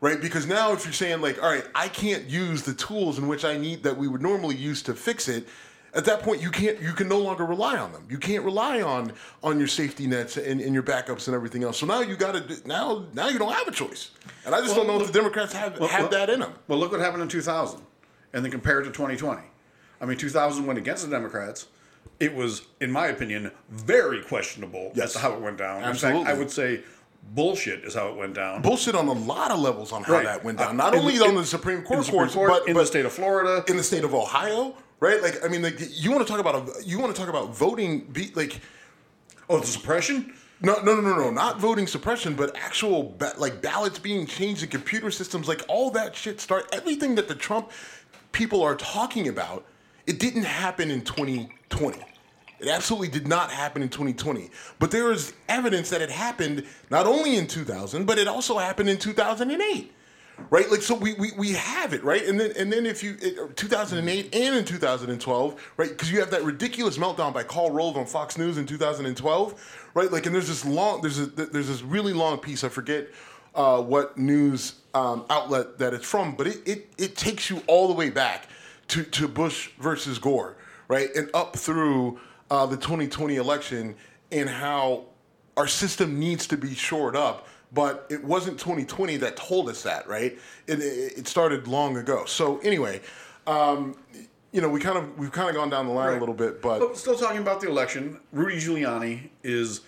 right because now if you're saying like all right i can't use the tools in which i need that we would normally use to fix it at that point you can't you can no longer rely on them you can't rely on on your safety nets and, and your backups and everything else so now you got to now now you don't have a choice and i just Well, don't know look- if the democrats have Well, have well- that in them Well, look what happened in 2000, and then compare it to 2020. I mean, 2000 went against the Democrats. It was, in my opinion, very questionable Yes. as to how it went down. In fact, I would say bullshit is how it went down. bullshit on a lot of levels on how Right. that went down not in only the- on the supreme in court the courts Court, but in but the state of Florida. in the state of ohio right like i mean like you want to talk about a, you want to talk about voting be like oh, the suppression? No, no, no, no, no, not voting suppression, but actual ba- like ballots being changed in computer systems, like all that shit. Start everything that the Trump people are talking about. It didn't happen in 2020. It absolutely did not happen in 2020. But there is evidence that it happened not only in 2000, but it also happened in 2008 right? Like so, we, we, we have it, right? And then and then if you it, 2008 and in 2012, right? Because you have that ridiculous meltdown by Karl Rove on Fox News in 2012, right? Like, and there's this long there's a there's this really long piece. I forget uh, what news um, outlet that it's from, but it, it it takes you all the way back to to Bush versus Gore, right? And up through uh, the 2020 election and how our system needs to be shored up but it wasn't 2020 that told us that right? It, it, started long ago. So anyway um, you know we kind of we've kind of gone down the line a little bit but But still talking about the election, Rudy Giuliani is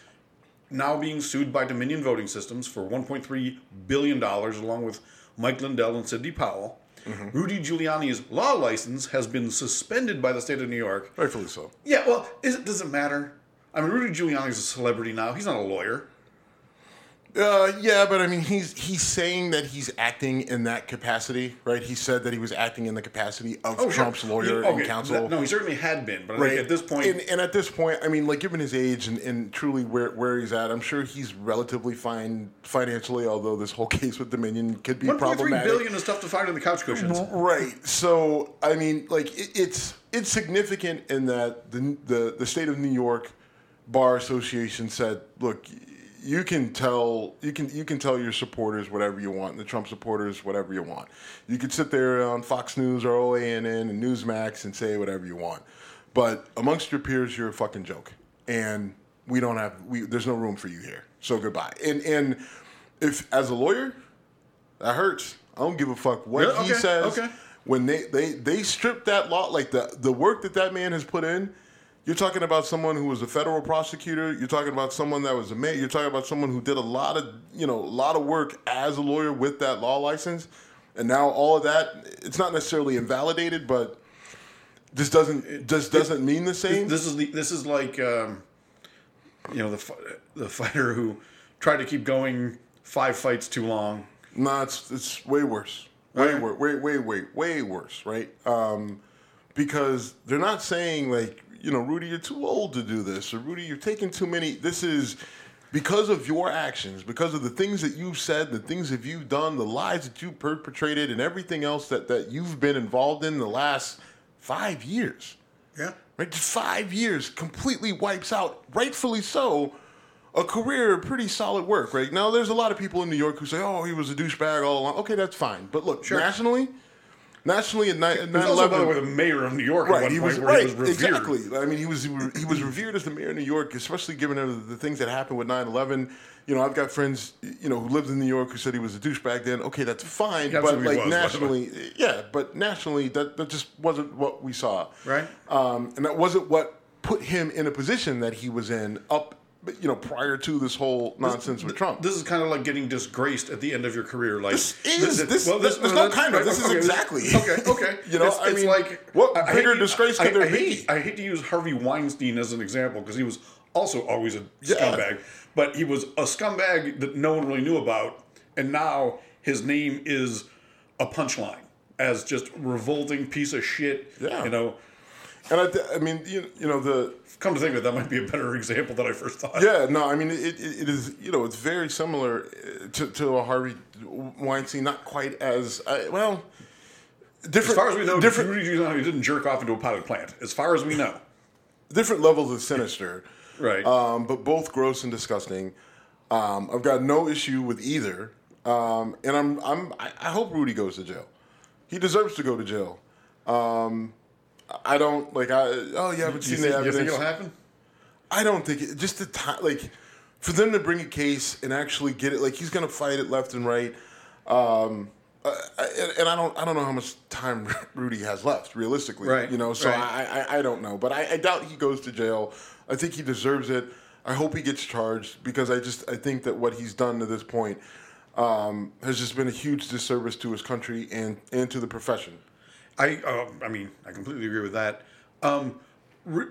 now being sued by Dominion Voting Systems for 1.3 billion dollars, along with Mike Lindell and Sidney Powell. Mm-hmm. Rudy Giuliani's law license has been suspended by the state of New York. rightfully so Yeah, well, is it, does it matter? I mean, Rudy Giuliani's a celebrity now. He's not a lawyer. Uh, yeah, but I mean, he's he's saying that he's acting in that capacity, right? He said that he was acting in the capacity of Oh, sure. Trump's lawyer Yeah, and counsel. no, he certainly had been, but right at this point, and, and at this point, I mean, like given his age and, and truly where, where he's at, I'm sure he's relatively fine financially. Although this whole *laughs* case with Dominion could be 1.3 problematic. billion is tough to find in the couch cushions. Right. So I mean, like it, it's it's significant in that the, the the state of New York bar association said, look, you can tell you can you can tell your supporters whatever you want, the Trump supporters whatever you want. You could sit there on Fox News or OANN and Newsmax and say whatever you want, but amongst your peers, you're a fucking joke, and we don't have we there's no room for you here. So goodbye. And and if as a lawyer, that hurts. I don't give a fuck what Yeah, he says. okay. When they, they they stripped that law, like the the work that that man has put in, you're talking about someone who was a federal prosecutor. You're talking about someone that was a mayor. You're talking about someone who did a lot of you know a lot of work as a lawyer with that law license, and now all of that it's not necessarily invalidated, but this doesn't just doesn't mean the same. This is the this is like um, you know the the fighter who tried to keep going five fights too long. No, it's it's way worse. Way Right. worse. Way way way way worse. Right? Um, because they're not saying like you know, Rudy, you're too old to do this, or Rudy, you're taking too many. This is because of your actions, because of the things that you've said, the things that you've done, the lies that you perpetrated, and everything else that that you've been involved in the last Five years. Yeah. Right? Five years completely wipes out, rightfully so, a career of pretty solid work, right? Now, there's a lot of people in New York who say, oh, he was a douchebag all along. Okay, that's fine. But look, Sure. nationally, nationally at 9 He was also, by the way, the mayor of New York at Right, one he point was where right, he was revered. exactly. I mean, he was he was revered as the mayor of New York, especially given the, things that happened with 9/11. You know, I've got friends, you know, who lived in New York who said he was a douchebag then. Okay, that's fine, Yeah, but like was, by the way. nationally, yeah, but nationally, that that just wasn't what we saw, Right. Um, and that wasn't what put him in a position that he was in up, you know, prior to this whole nonsense with Trump. This is kind of like getting disgraced at the end of your career. Like This is- this- this- there's no kind of, this is exactly. *laughs* okay. Okay, *laughs* You know, it's, I it's mean, like what I- I bigger hate disgrace I- could there I hate be? I hate to use Harvey Weinstein as an example because he was also always a Yeah. scumbag, but he was a scumbag that no one really knew about, and now his name is a punchline as just revolting piece of shit. Yeah. You know, And I, I mean, you, you know, the come to think of it, that might be a better example than I first thought. Yeah, no, I mean it, it, it is you know it's very similar uh, to, to a Harvey Weinstein, not quite as uh, well. Different, As far as we know, different Rudy Giuliani didn't jerk off into a pilot plant. As far as we know, different levels of sinister, right? um, but both gross and disgusting. Um, I've got no issue with either, um, and I'm I'm I I hope Rudy goes to jail. He deserves to go to jail. Um, I don't like I oh yeah, but you, seen the you think it'll happen? I don't think it, just the time, like for them to bring a case and actually get it, like he's going to fight it left and right. Um, uh, and, and I don't, I don't know how much time Rudy has left, realistically. Right, You know, so right. I, I, I don't know, but I, I doubt he goes to jail. I think he deserves it. I hope he gets charged because I just, I think that what he's done to this point um, has just been a huge disservice to his country and and to the profession. I, uh, I mean, I completely agree with that. Um, re-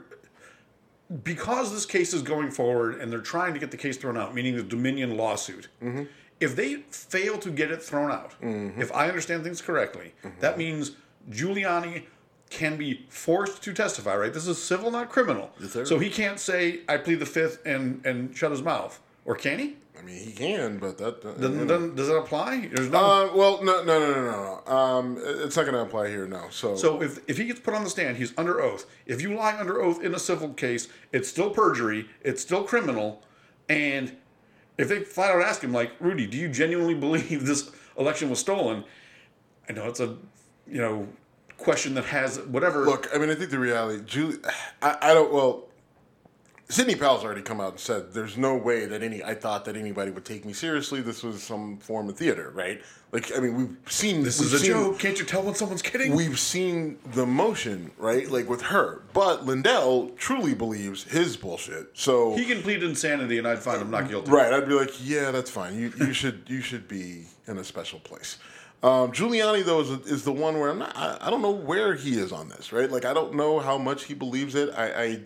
because this case is going forward and they're trying to get the case thrown out, meaning the Dominion lawsuit, Mm-hmm. if they fail to get it thrown out, if I understand things correctly, Mm-hmm. that means Giuliani can be forced to testify, right? This is civil, not criminal. Yes. So he can't say, I plead the fifth and, and shut his mouth. Or can he? I mean, he can, but that uh, Then, then, does that apply? There's no. Uh, well, no, no, no, no, no. no. Um, it's not going to apply here, no. So, So if, if he gets put on the stand, he's under oath. If you lie under oath in a civil case, it's still perjury, it's still criminal, and if they flat out ask him, like, Rudy, do you genuinely *laughs* believe this election was stolen? I know it's a, you know, question that has whatever. look, I mean, I think the reality, Julie, I, I don't. Well, Sidney Powell's already come out and said there's no way that any. I thought that anybody would take me seriously. This was some form of theater, right? Like, I mean, we've seen this we've is a seen- joke. Can't you tell when someone's kidding? We've seen the motion, right? Like with her, but Lindell truly believes his bullshit. So he can plead insanity, and I'd find him not guilty. Right, I'd be like, yeah, that's fine. You you should you should be in a special place. Um, Giuliani though is, is the one where I'm not. I, I don't know where he is on this. Right, like I don't know how much he believes it. I, I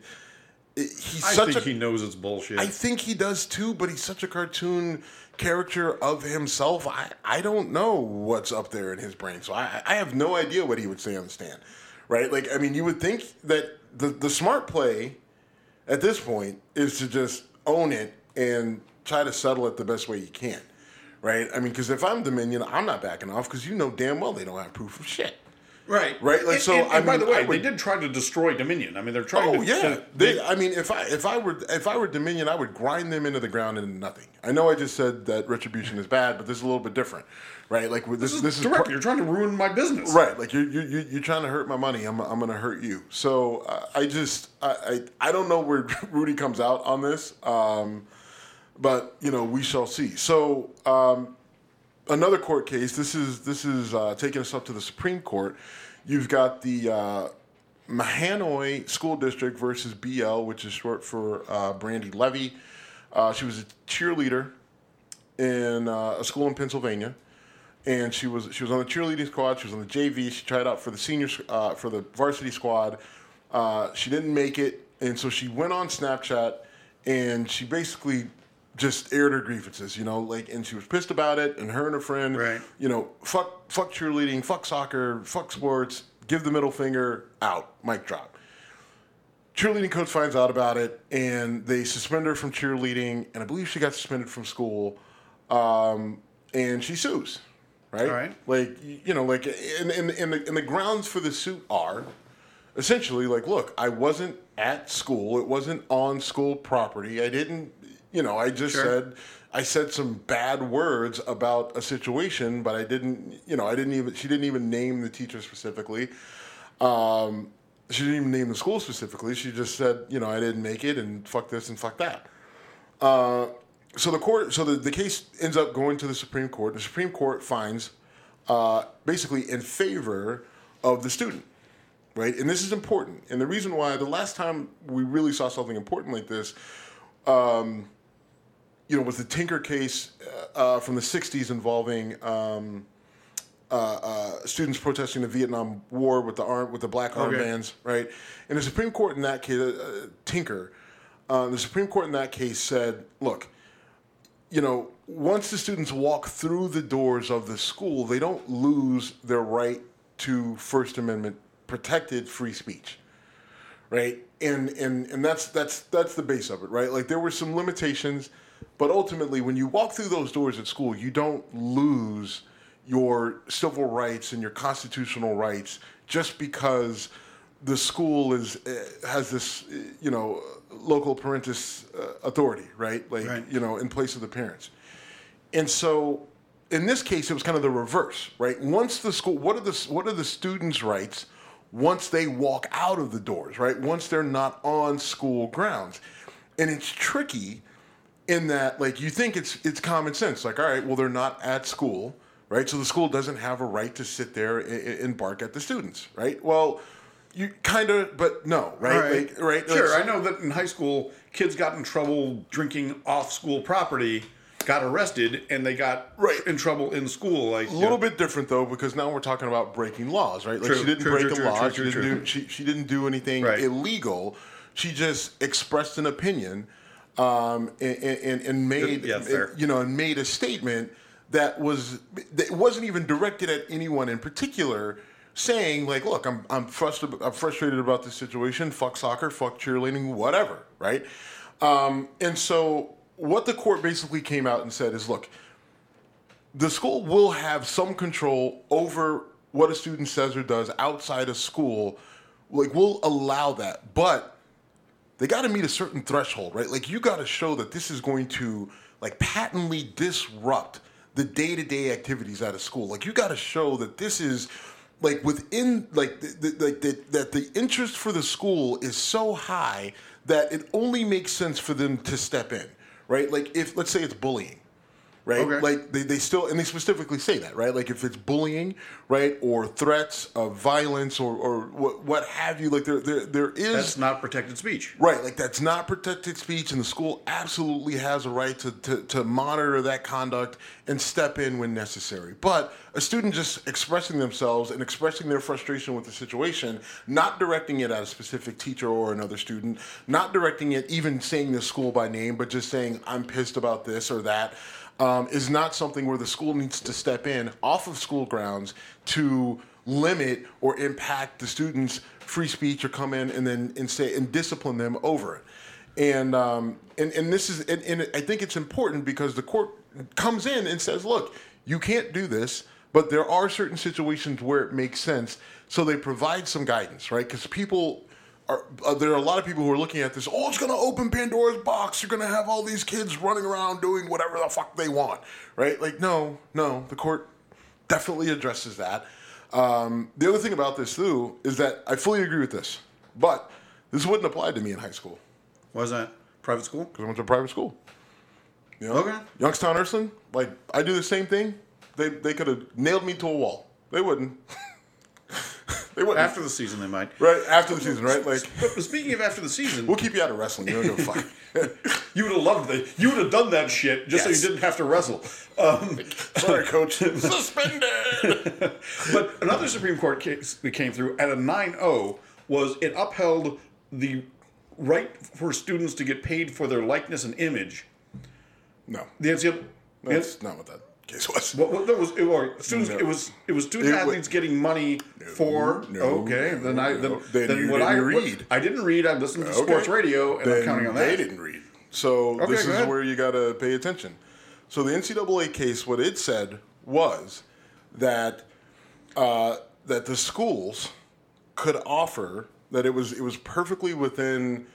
he's I such think a. he knows it's bullshit. I think he does too, but he's such a cartoon character of himself. I, I don't know what's up there in his brain, so I, I have no idea what he would say on the stand. Right? Like, I mean, you would think that the, the smart play at this point is to just own it and try to settle it the best way you can. Right? I mean, because if I'm Dominion, I'm not backing off because you know damn well they don't have proof of shit. Right. Right, like, And- so, and- I and by the way, would- they did try to destroy Dominion. I mean, they're trying Oh to. yeah, to- they, I mean, if I if I were if I were Dominion, I would grind them into the ground into nothing. I know I just said that retribution is bad, but this is a little bit different, right? Like this, this is this is direct. par- You're trying to ruin my business. right. Like you're you're you're you're trying to hurt my money. I'm I'm gonna hurt you. So uh, I just I, I I don't know where *laughs* Rudy comes out on this, um, but you know we shall see. So. Um, another court case. This is this is uh, taking us up to the Supreme Court. You've got the uh, Mahanoy School District versus BL, which is short for uh, Brandi Levy. Uh, she was a cheerleader in uh, a school in Pennsylvania, and she was she was on the cheerleading squad. She was on the JV. She tried out for the senior uh, for the varsity squad. Uh, she didn't make it, and so she went on Snapchat, and she basically just aired her grievances. You know, like, and she was pissed about it. And her and her friend, Right. you know, fuck fuck cheerleading, fuck soccer, fuck sports. Give the middle finger out. Mic drop cheerleading coach finds out about it and they suspend her from cheerleading and i believe she got suspended from school um, and she sues right like you know like and, and, and, the, and the grounds for the suit are essentially like, look, I wasn't at school. It wasn't on school property. I didn't, you know, I just Sure. said I said some bad words about a situation, but I didn't, you know, I didn't even. She didn't even name the teacher specifically. Um, she didn't even name the school specifically. She just said, you know, I didn't make it, and fuck this and fuck that. Uh, so the court, so the, the case ends up going to the Supreme Court. The Supreme Court finds uh, basically in favor of the student, right? And this is important. And the reason why the last time we really saw something important like this, um, you know, was the Tinker case uh, uh, from the '60s involving. Um, uh, uh, students protesting the Vietnam War with the arm with the black Okay. armbands, right? And the Supreme Court in that case, uh, Tinker, uh, the Supreme Court in that case said, look, you know, once the students walk through the doors of the school, they don't lose their right to First Amendment protected free speech, right? And and and that's that's that's the base of it, right? Like there were some limitations, but ultimately, when you walk through those doors at school, you don't lose your civil rights and your constitutional rights just because the school is uh, has this you know loco parentis uh, authority, right? Like Right. you know in place of the parents. And so in this case it was kind of the reverse, right? Once the school what are the what are the students' rights once they walk out of the doors, right? Once they're not on school grounds. And it's tricky in that like you think it's it's common sense like all right, well they're not at school, right? So the school doesn't have a right to sit there and, and bark at the students, right? Well, you kind of but no, right? Right. Like, right? Sure. Like, I know that in high school, kids got in trouble drinking off school property, got arrested, and they got Right. in trouble in school. Like A little bit different though, because now we're talking about breaking laws, right? Like True, she didn't true, break true, a law. she didn't do she, she didn't do anything Right. illegal. She just expressed an opinion um, and, and, and made fair. you know and made a statement that was that wasn't even directed at anyone in particular. Saying like, look, I'm I'm frustrated. I'm frustrated about this situation. Fuck soccer. Fuck cheerleading. Whatever. Right. Um, and so what the court basically came out and said is, look, the school will have some control over what a student says or does outside of school. Like, we'll allow that, but they got to meet a certain threshold, right? Like, you got to show that this is going to like patently disrupt the day-to-day activities at a school. Like, you got to show that this is like within like the, the, like the, that the interest for the school is so high that it only makes sense for them to step in, right? Like, if let's say it's bullying right? Okay. Like they, they still and they specifically say that, right? Like if it's bullying, right, or threats of violence or, or what what have you, like there there there is that's not protected speech. Right, like that's not protected speech, and the school absolutely has a right to, to, to monitor that conduct and step in when necessary. But a student just expressing themselves and expressing their frustration with the situation, not directing it at a specific teacher or another student, not directing it even saying the school by name, but just saying, I'm pissed about this or that, um, is not something where the school needs to step in off of school grounds to limit or impact the students' free speech or come in and then and say and discipline them over it. And um, and and this is and, and I think it's important because the court comes in and says, look, you can't do this, but there are certain situations where it makes sense. So they provide some guidance, right? Because people are uh, there are a lot of people who are looking at this. Oh, it's going to open Pandora's box. You're going to have all these kids running around doing whatever the fuck they want, right? Like, no, no. The court definitely addresses that. Um, the other thing about this too is that I fully agree with this, but this wouldn't apply to me in high school Was that private school? because I went to a private school. You know? Okay. Youngstown Ursuline, like I do the same thing. They they could have nailed me to a wall. They wouldn't. *laughs* they wouldn't. After the season, they might. right after the season, right? Like But speaking of after the season, we'll keep you out of wrestling. You don't give a fuck. *laughs* you would have loved it. You would have done that shit just Yes. so you didn't have to wrestle. Um, *laughs* Sorry, coach. Suspended. *laughs* but another Supreme Court case that came through at a 9-0 was it upheld the right for students to get paid for their likeness and image. No, The NCAA, that's not what that case was. What, what that was it, or students? No. It was it was student It wa- athletes getting money for. no, okay, then I then, no. Then then you what I didn't what- read. I didn't read. I listened to Okay. sports radio, and I'm Then counting on that They didn't read. So Okay, this go is ahead. where you got to pay attention. So the NCAA case, what it said was that uh, that the schools could offer that it was it was perfectly within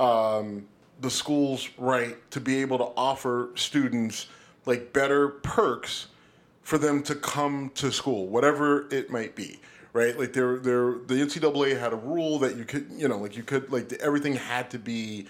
um, the school's right to be able to offer students like better perks for them to come to school, whatever it might be. Right, like there, there, the NCAA had a rule that you could, you know, like you could, like everything had to be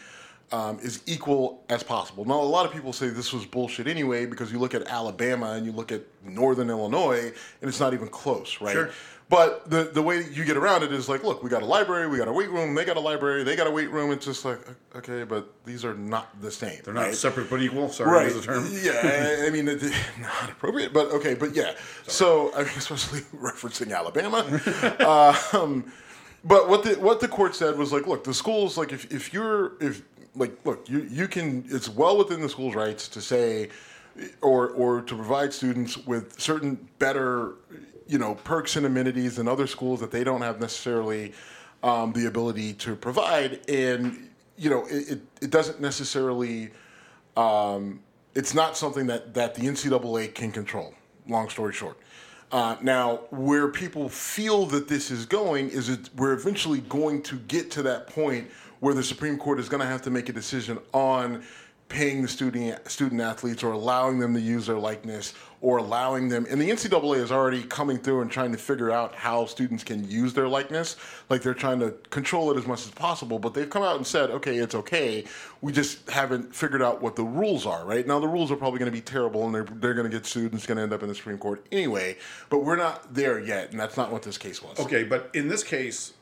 um, as equal as possible. Now, a lot of people say this was bullshit anyway because you look at Alabama and you look at Northern Illinois and it's not even close, right? Sure. But the the way you get around it is like, look, we got a library, we got a weight room, they got a library, they got a weight room. It's just like, okay, but these are not the same. They're not right? separate but equal. Sorry, right. is the term. *laughs* Yeah, I, mean, it, not appropriate, but okay, but yeah. So, I mean, especially *laughs* referencing Alabama. um, but what the what the court said was like, look, the schools like if, if you're if like look, you you can it's well within the school's rights to say or or to provide students with certain better you know perks and amenities and other schools that they don't have necessarily um, the ability to provide. And you know it, it, it doesn't necessarily um, it's not something that that the ncaa can control long story short. Uh, now where people feel that this is going is that we're eventually going to get to that point where the supreme court is going to have to make a decision on paying the student student athletes or allowing them to use their likeness or allowing them and the NCAA is already coming through and trying to figure out how students can use their likeness. Like they're trying to control it as much as possible but they've come out and said okay it's okay. We just haven't figured out what the rules are right? Now the rules are probably going to be terrible and they're, they're going to get sued and it's going to end up in the Supreme Court anyway but we're not there yet and that's not what this case was. Okay, but in this case,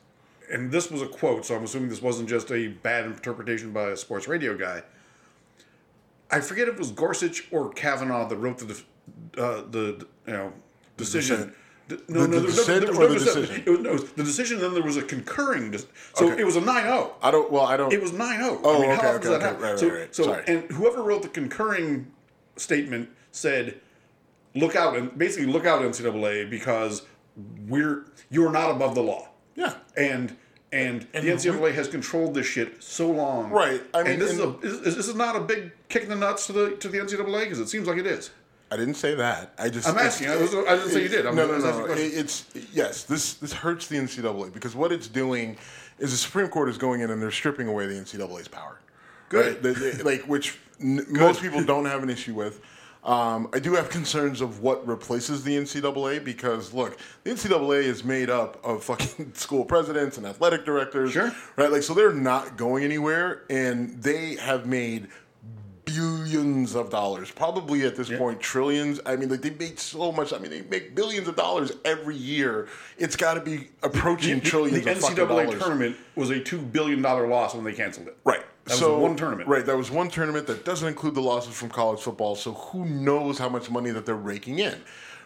and this was a quote, so I'm assuming this wasn't just a bad interpretation by a sports radio guy. I forget if it was Gorsuch or Kavanaugh that wrote the uh, the you know decision. The- no, The- no, the there- dissent there- or there the was a- decision? It was, no, the decision. Then there was a concurring. dis- So Okay. it was a 9-0. I don't well I don't It was 9-0. Oh, I mean, okay, how okay, does that okay. happen? Right, so, right, right. so Sorry. and whoever wrote the concurring statement said, "Look out!" and basically, look out, NCAA, because we're you're not above the law. Yeah. and and, And the NCAA has controlled this shit so long. Right, I mean, and this and- is a is, this is not a big kick in the nuts to the to the NCAA because it seems like it is. I didn't say that. I just I'm asking. I, was, I didn't say you did. I'm no, no, no. a question. It- It's yes. This this hurts the NCAA because what it's doing is the Supreme Court is going in and they're stripping away the NCAA's power. Good. Right? They- they- like which n- most people don't have an issue with. Um, I do have concerns of what replaces the NCAA because look, the NCAA is made up of fucking *laughs* school presidents and athletic directors, Sure. right? Like so they're not going anywhere, and they have made billions of dollars, probably at this point trillions. I mean, like they make so much. I mean, they make billions of dollars every year. It's got to be approaching the, trillions the of fucking NCAA tournament was a two billion dollar loss when they canceled it. Right. That so was one tournament. Right. That was one tournament that doesn't include the losses from college football. So who knows how much money that they're raking in,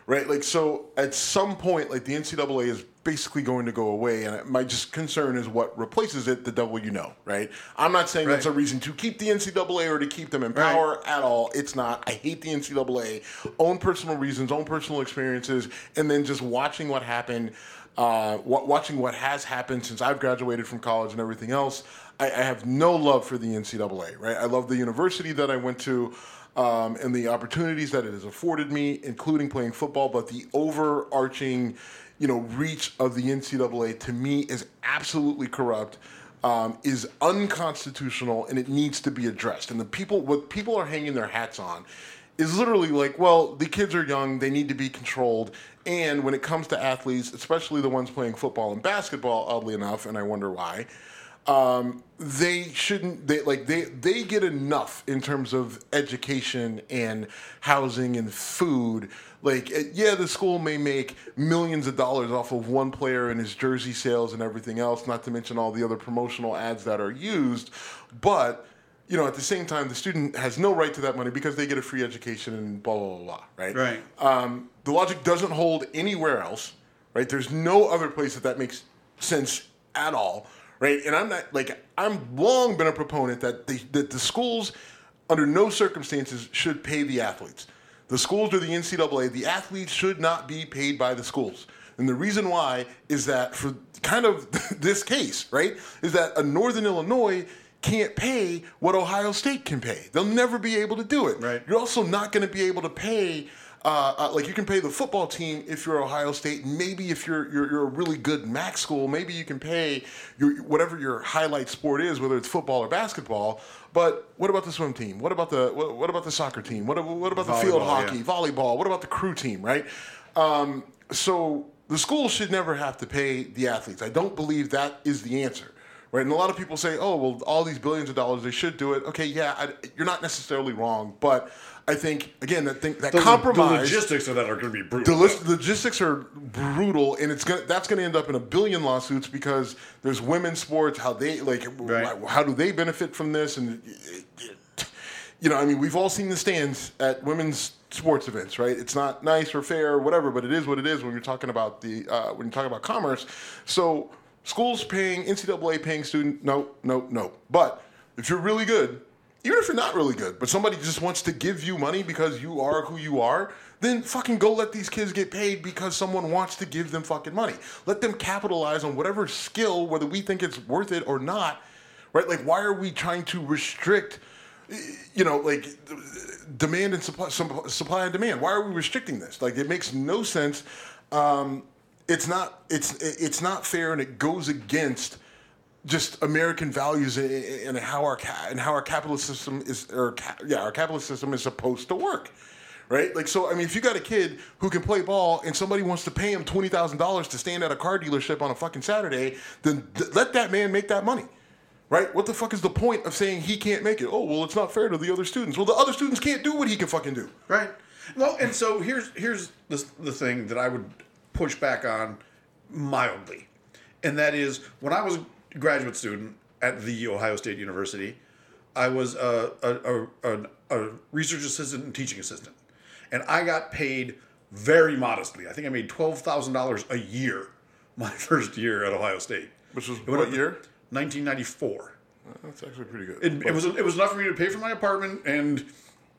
right? Like so, at some point, like the NCAA is basically going to go away, and my just concern is what replaces it. The devil you know, right? I'm not saying that's a reason to keep the NCAA or to keep them in Right. power at all. It's not. I hate the NCAA. Own personal reasons, own personal experiences, and then just watching what happened. Uh, watching what has happened since I've graduated from college and everything else, I, I have no love for the NCAA. Right? I love the university that I went to. Um, and the opportunities that it has afforded me, including playing football, but the overarching, you know, reach of the NCAA to me is absolutely corrupt um, is unconstitutional and it needs to be addressed. And the people, what people are hanging their hats on, is literally like, well, the kids are young, they need to be controlled. And when it comes to athletes, especially the ones playing football and basketball, oddly enough, and I wonder why, um, they shouldn't. They like they they get enough in terms of education and housing and food. Like, yeah, the school may make millions of dollars off of one player and his jersey sales and everything else, not to mention all the other promotional ads that are used. But you know, at the same time, the student has no right to that money because they get a free education and blah blah blah, blah right? Right. Um, the logic doesn't hold anywhere else, right? There's no other place that that makes sense at all, right? And I'm not like I'm long been a proponent that the that the schools, under no circumstances, should pay the athletes. The schools or the NCAA, the athletes should not be paid by the schools. And the reason why is that for kind of *laughs* this case, right, is that a Northern Illinois can't pay what Ohio State can pay. They'll never be able to do it. Right. You're also not going to be able to pay Uh, uh, like you can pay the football team if you're Ohio State. Maybe if you're, you're you're a really good MAC school, maybe you can pay your whatever your highlight sport is, whether it's football or basketball. But what about the swim team? What about the what, what about the soccer team? What what about the field hockey, yeah. volleyball? What about the crew team? Right. Um, so the school should never have to pay the athletes. I don't believe that is the answer. Right, and a lot of people say, "Oh, well, all these billions of dollars, they should do it." Okay, yeah, I, you're not necessarily wrong, but I think again that thing that The, compromise, the logistics of that are going to be the brutal. lis- logistics are brutal, and it's gonna that's gonna end up in a billion lawsuits because there's women's sports, how they like, Right. how do they benefit from this, and you know, I mean, we've all seen the stands at women's sports events, right? It's not nice or fair or whatever, but it is what it is when you're talking about the uh, when you're talking about commerce. So schools paying NCAA paying student, no, no, no. But if you're really good, even if you're not really good, but somebody just wants to give you money because you are who you are, then fucking go let these kids get paid because someone wants to give them fucking money. Let them capitalize on whatever skill, whether we think it's worth it or not, right? Like, why are we trying to restrict? you know, like demand and supply, supply and demand. Why are we restricting this? Like, it makes no sense. Um, it's not. It's it's not fair, and it goes against just American values and- how our and how our capitalist system is, or yeah, our capitalist system is supposed to work. Right, like so. I mean, if you got a kid who can play ball and somebody wants to pay him twenty thousand dollars to stand at a car dealership on a fucking Saturday, then th- let that man make that money. Right? What the fuck is the point of saying he can't make it? Oh, well, it's not fair to the other students. Well, the other students can't do what he can fucking do. Right. Well, and so here's here's the the thing that I would push back on mildly, and that is when I was graduate student at the Ohio State University, I was a a, a, a, research assistant and teaching assistant, and I got paid very modestly. I think I made twelve thousand dollars a year *laughs* my first year at Ohio State. Which was what year? 1994. That's actually pretty good. It, it was it was enough for me to pay for my apartment and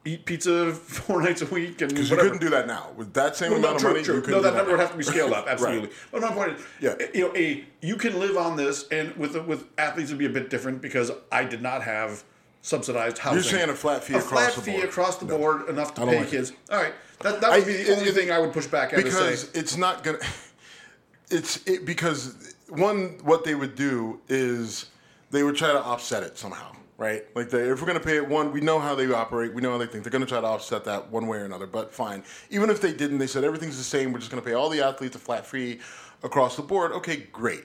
eat pizza *laughs* four nights a week and Because you couldn't do that now with that same No, amount true, of money. true. You No, that number would have to be scaled up, *laughs* absolutely. But my point is, Yeah. Eh, you know, a you can live on this, and with with athletes it'd be a bit different because I did not have subsidized housing. You're saying a flat fee a across flat the fee board. across the No. board enough to pay like it. kids. All right, that, that would I- be the it- only it- thing I would push back at. because it's not gonna. *laughs* It's it because one what they would do is they would try to offset it somehow, right? Like they, if we're gonna pay it one, we know how they operate, we know how they think. They're gonna try to offset that one way or another. But fine, even if they didn't, they said everything's the same. We're just gonna pay all the athletes a flat fee across the board. Okay, great.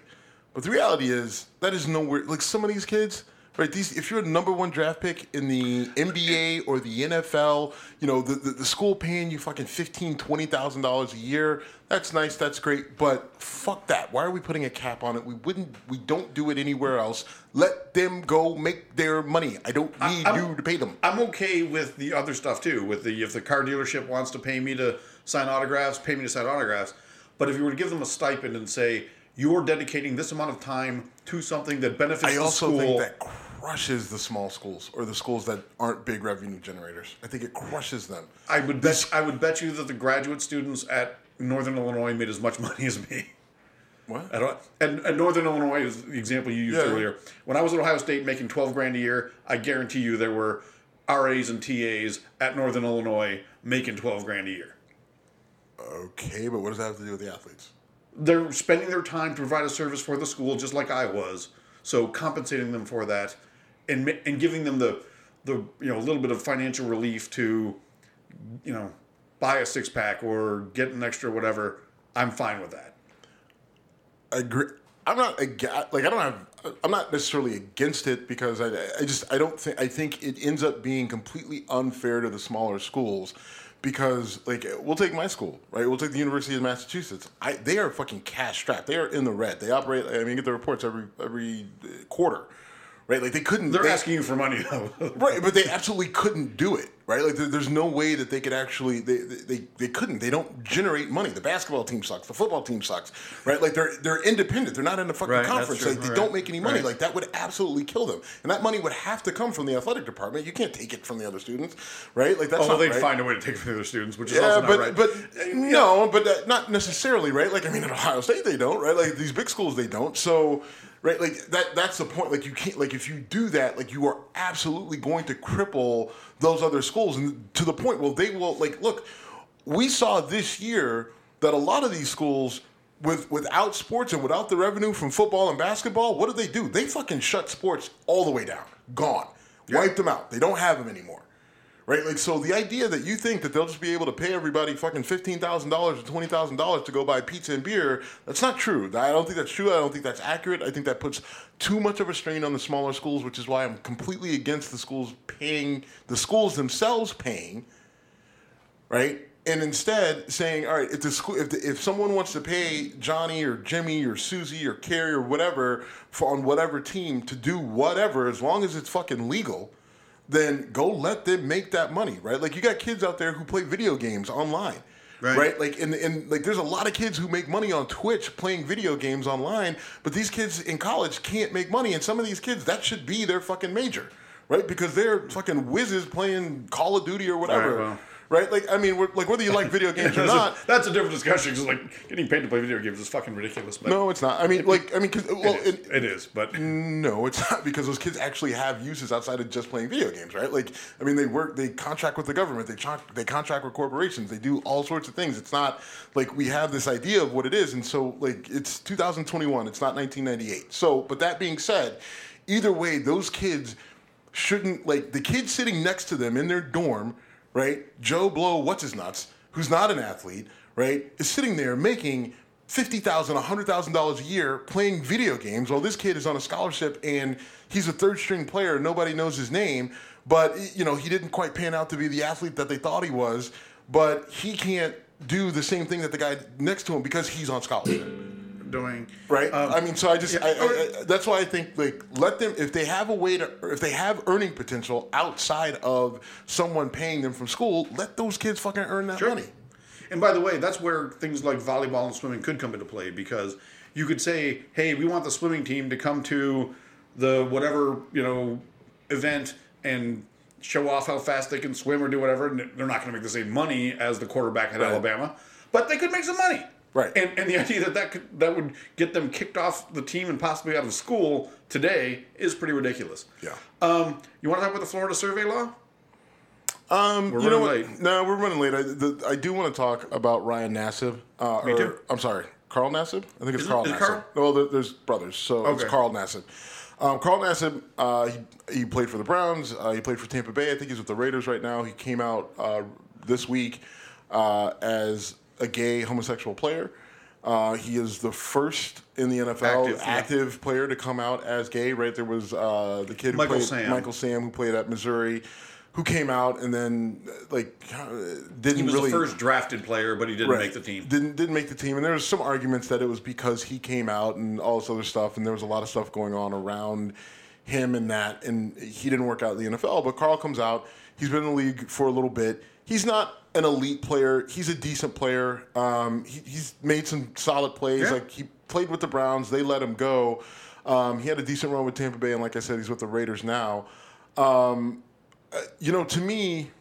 But the reality is that is nowhere. Like some of these kids. Right, these if you're a number one draft pick in the NBA or the NFL, you know the, the, the school paying you fucking fifteen, twenty thousand dollars a year. That's nice, that's great, but fuck that. Why are we putting a cap on it? We wouldn't, we don't do it anywhere else. Let them go make their money. I don't need I'm- you to pay them. I'm okay with the other stuff too. With the if the car dealership wants to pay me to sign autographs, pay me to sign autographs. But if you were to give them a stipend and say you're dedicating this amount of time to something that benefits I the also school, think that crushes the small schools or the schools that aren't big revenue generators. I think it crushes them. I would bet I would bet you that the graduate students at Northern Illinois made as much *laughs* money as me. What? And, and Northern Illinois is the example you used Yeah. earlier. When I was at Ohio State making twelve grand a year, I guarantee you there were RAs and TAs at Northern Illinois making twelve grand a year. Okay, but what does that have to do with the athletes? they're spending their time to provide a service for the school just like I was. So compensating them for that and and giving them the the you know a little bit of financial relief to you know buy a six pack or get an extra whatever. I'm fine with that. agree. I'm not aga- like I don't have. I'm not necessarily against it because I, I just I don't think I think it ends up being completely unfair to the smaller schools because like we'll take my school right. We'll take the University of Massachusetts. I they are fucking cash strapped. They are in the red. They operate. I mean, get the reports every every quarter. Right, like they couldn't. They're they- asking you for money though. *laughs* Right, but they absolutely couldn't do it. Right, like there's no way that they could actually. They, they they couldn't. They don't generate money. The basketball team sucks. The football team sucks. Right, like they're they're independent. They're not in a fucking Right, conference. Like they Right. don't make any money. Right. Like that would absolutely kill them. And that money would have to come from the athletic department. You can't take it from the other students. Right, like that's Although they'd find a way to take it from the other students, which is Yeah, also not but right. but Uh, no, but uh, not necessarily, right? Like I mean, at Ohio State they don't, right? Like these big schools they don't. So, right, like that that's the point. Like you can't, like if you do that, like you are absolutely going to cripple those other schools, and to the point, well, they will like look. we saw this year that a lot of these schools with without sports and without the revenue from football and basketball, what do they do? They fucking shut sports all the way down. Gone. Wiped them out. They don't have them anymore. Right? Like so the idea that you think that they'll just be able to pay everybody fucking fifteen thousand dollars or twenty thousand dollars to go buy pizza and beer, that's not true. I don't think that's true. I don't think that's accurate. I think that puts too much of a strain on the smaller schools, which is why I'm completely against the schools paying the schools themselves paying, right? and instead saying, all right, if the school, if, the, if someone wants to pay Johnny or Jimmy or Susie or Carrie or whatever for on whatever team to do whatever, as long as it's fucking legal, then go let them make that money, right? Like you got kids out there who play video games online. Right. right. Like and, and like there's a lot of kids who make money on Twitch playing video games online, but these kids in college can't make money. And some of these kids, that should be their fucking major. Right? Because they're fucking whizzes playing Call of Duty or whatever. Right, well right? Like, I mean, like whether you like video *laughs* games or not, a, that's a different discussion. Because like getting paid to play video games is fucking ridiculous. But no, it's not. I mean, like, I mean, cause, well, it is, it, it is, but no, it's not because those kids actually have uses outside of just playing video games, right? Like, I mean, they work, they contract with the government, they they contract with corporations, they do all sorts of things. It's not like we have this idea of what it is, and so like it's 2021, it's not 1998. So, but that being said, either way, those kids shouldn't like the kids sitting next to them in their dorm right? Joe Blow, what's his nuts, who's not an athlete, right, is sitting there making fifty thousand, a hundred thousand dollars a year playing video games while this kid is on a scholarship and he's a third string player. Nobody knows his name, but you know he didn't quite pan out to be the athlete that they thought he was. But he can't do the same thing that the guy next to him because he's on scholarship doing. Right. Um, I mean, so I just yeah, I, I, that's why I think like let them if they have a way to if they have earning potential outside of someone paying them from school, let those kids fucking earn that sure. money. And by the way, that's where things like volleyball and swimming could come into play because you could say, "Hey, we want the swimming team to come to the whatever you know event and show off how fast they can swim or do whatever." And they're not going to make the same money as the quarterback at right. Alabama, but they could make some money. Right. And, and the idea that that, could, that would get them kicked off the team and possibly out of school today is pretty ridiculous. Yeah. Um, you want to talk about the Florida survey law? Um, we're you know what? Late. No, we're running late. I, the, I do want to talk about Ryan Nassib. Uh, Me or, too. I'm sorry, Carl Nassib. I think it's is Carl it, Nassib. Carl? Well, there, there's brothers, so okay. it's Carl Nassib. Um, Carl Nassib, uh, he, he, played for the Browns. Uh, he played for Tampa Bay. I think he's with the Raiders right now. He came out uh, this week uh, as a gay homosexual player. Uh, he is the first in the NFL active, active yeah. player to come out as gay. Right there was uh, the kid who Michael played Sam. Michael Sam, who played at Missouri, who came out and then like didn't he was really the first drafted player, but he didn't right, make the team. Didn't didn't make the team, and there was some arguments that it was because he came out and all this other stuff, and there was a lot of stuff going on around him and that, and he didn't work out in the NFL. But Carl comes out. He's been in the league for a little bit. He's not an elite player. He's a decent player. Um, he, he's made some solid plays. Yeah. Like he played with the Browns. They let him go. Um, he had a decent run with Tampa Bay, and like I said, he's with the Raiders now. Um, uh, you know, to me,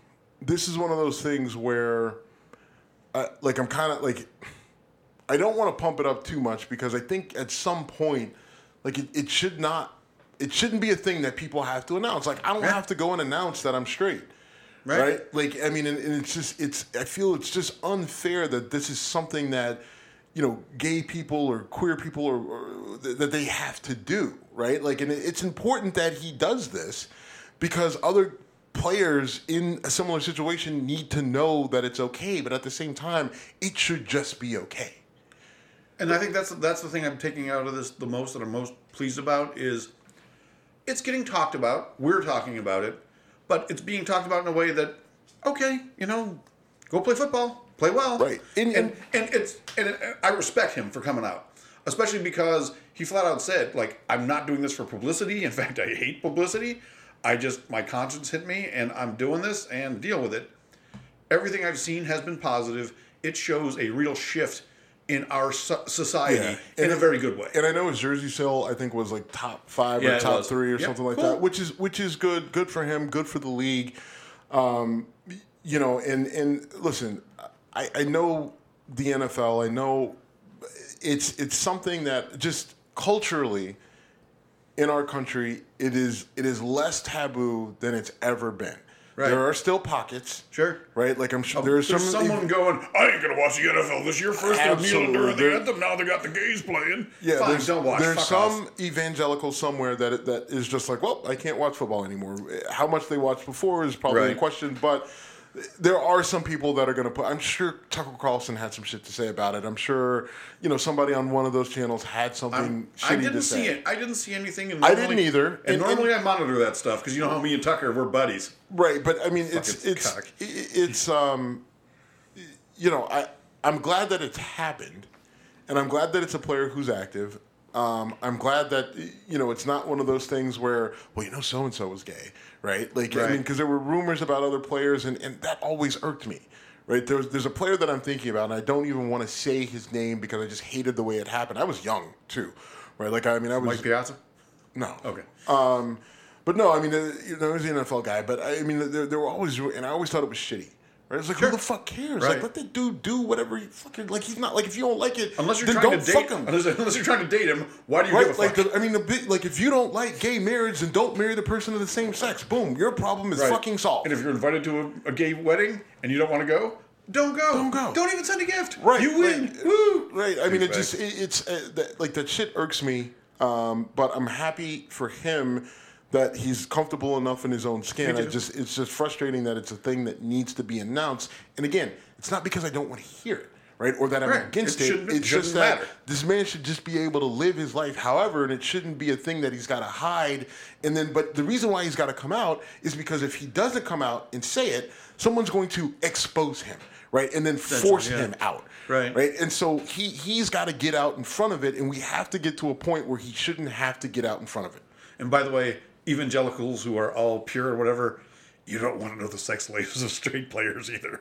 this is one of those things where, uh, like, I'm kind of like, I don't want to pump it up too much because I think at some point, like, it, it should not, it shouldn't be a thing that people have to announce. Like, I don't yeah. have to go and announce that I'm straight. Right. right? Like, I mean, and, and, it's just, it's, I feel it's just unfair that this is something that, you know, gay people or queer people or, or that they have to do, right? Like, and it's important that he does this because other players in a similar situation need to know that it's okay, but at the same time, it should just be okay. And I think that's that's the thing I'm taking out of this the most that I'm most pleased about is it's getting talked about. We're talking about it but it's being talked about in a way that, okay, you know, go play football, play well, right? And and, and it's and I respect him for coming out, especially because he flat out said like, I'm not doing this for publicity. In *laughs* fact, I hate publicity. I just my conscience hit me, and I'm doing this and deal with it. Everything I've seen has been positive. It shows a real shift in our society yeah. in a very good way. And I know his jersey sale, I think, was like top five yeah, or top three or yep, something like cool. that, which is which is good. Good for him. Good for the league. Um, you know, and and listen, I, I know the NFL. I know it's it's something that just culturally in our country it is it is less taboo than it's ever been. Right. There are still pockets. Sure. Right? Like I'm sure oh, there's, There's some someone going, I ain't gonna watch the NFL this year. First they're kneeling during the anthem, now they got the gays playing. Yeah, Fine, there's, don't watch. there's Fuck some off. evangelical somewhere that that is just like, well, I can't watch football anymore. How much they watched before is probably Right. in question, but there are some people that are going to put. I'm sure Tucker Carlson had some shit to say about it. I'm sure you know somebody on one of those channels had something shitty I to didn't say. see it. I didn't see anything. And I didn't either. And, And- normally I monitor that stuff because you know how me and Tucker we're buddies. Right, but I mean, it's it's cock. it's um, you know, I I'm glad that it's happened, and I'm glad that it's a player who's active. Um, I'm glad that you know it's not one of those things where well, you know, so and so was gay, right? Like I mean, because there were rumors about other players, and and that always irked me. Right, there's there's a player that I'm thinking about, and I don't even want to say his name because I just hated the way it happened. I was young too, right? Like I mean, I was Mike Piazza. no, Okay. um, but no, I mean, uh, you know, he's an NFL guy, but I mean, there, there were always, and I always thought it was shitty. Right? It's like, Sure. who the fuck cares? Right. Like, let that dude do whatever he fucking like. He's not like if you don't like it, unless you're trying don't to date him. Unless, unless you're trying to date him, why do you Right, give a like fuck? the, I mean, the big, like if you don't like gay marriage, then don't marry the person of the same sex. Boom, your problem is Right. fucking solved. And if you're invited to a, a gay wedding and you don't want to go, don't go. Don't go. Don't even send a gift. Right, You win. right. Woo. Right. I mean, it just it, it's uh, that, like that shit irks me. Um, but I'm happy for him that he's comfortable enough in his own skin. I just it's just frustrating that it's a thing that needs to be announced. And again, it's not because I don't want to hear it. Right, or that I'm Right. against It it. It's just that matter. this man should just be able to live his life however, and it shouldn't be a thing that he's got to hide. And then, but the reason why he's got to come out is because if he doesn't come out and say it, someone's going to expose him, right, and then force yeah. him out, Right. right. And so he he's got to get out in front of it, and we have to get to a point where he shouldn't have to get out in front of it. And by the way, evangelicals who are all pure or whatever, you don't want to know the sex lives of straight players either.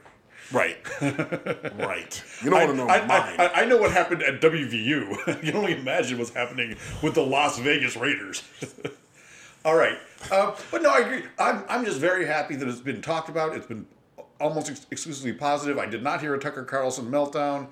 Right, *laughs* right. You don't I, want to know I, mine. I, I know what happened at WVU. *laughs* you can only imagine what's happening with the Las Vegas Raiders. *laughs* All right. Uh, but no, I agree. I'm, I'm just very happy that it's been talked about. It's been almost ex- exclusively positive. I did not hear a Tucker Carlson meltdown.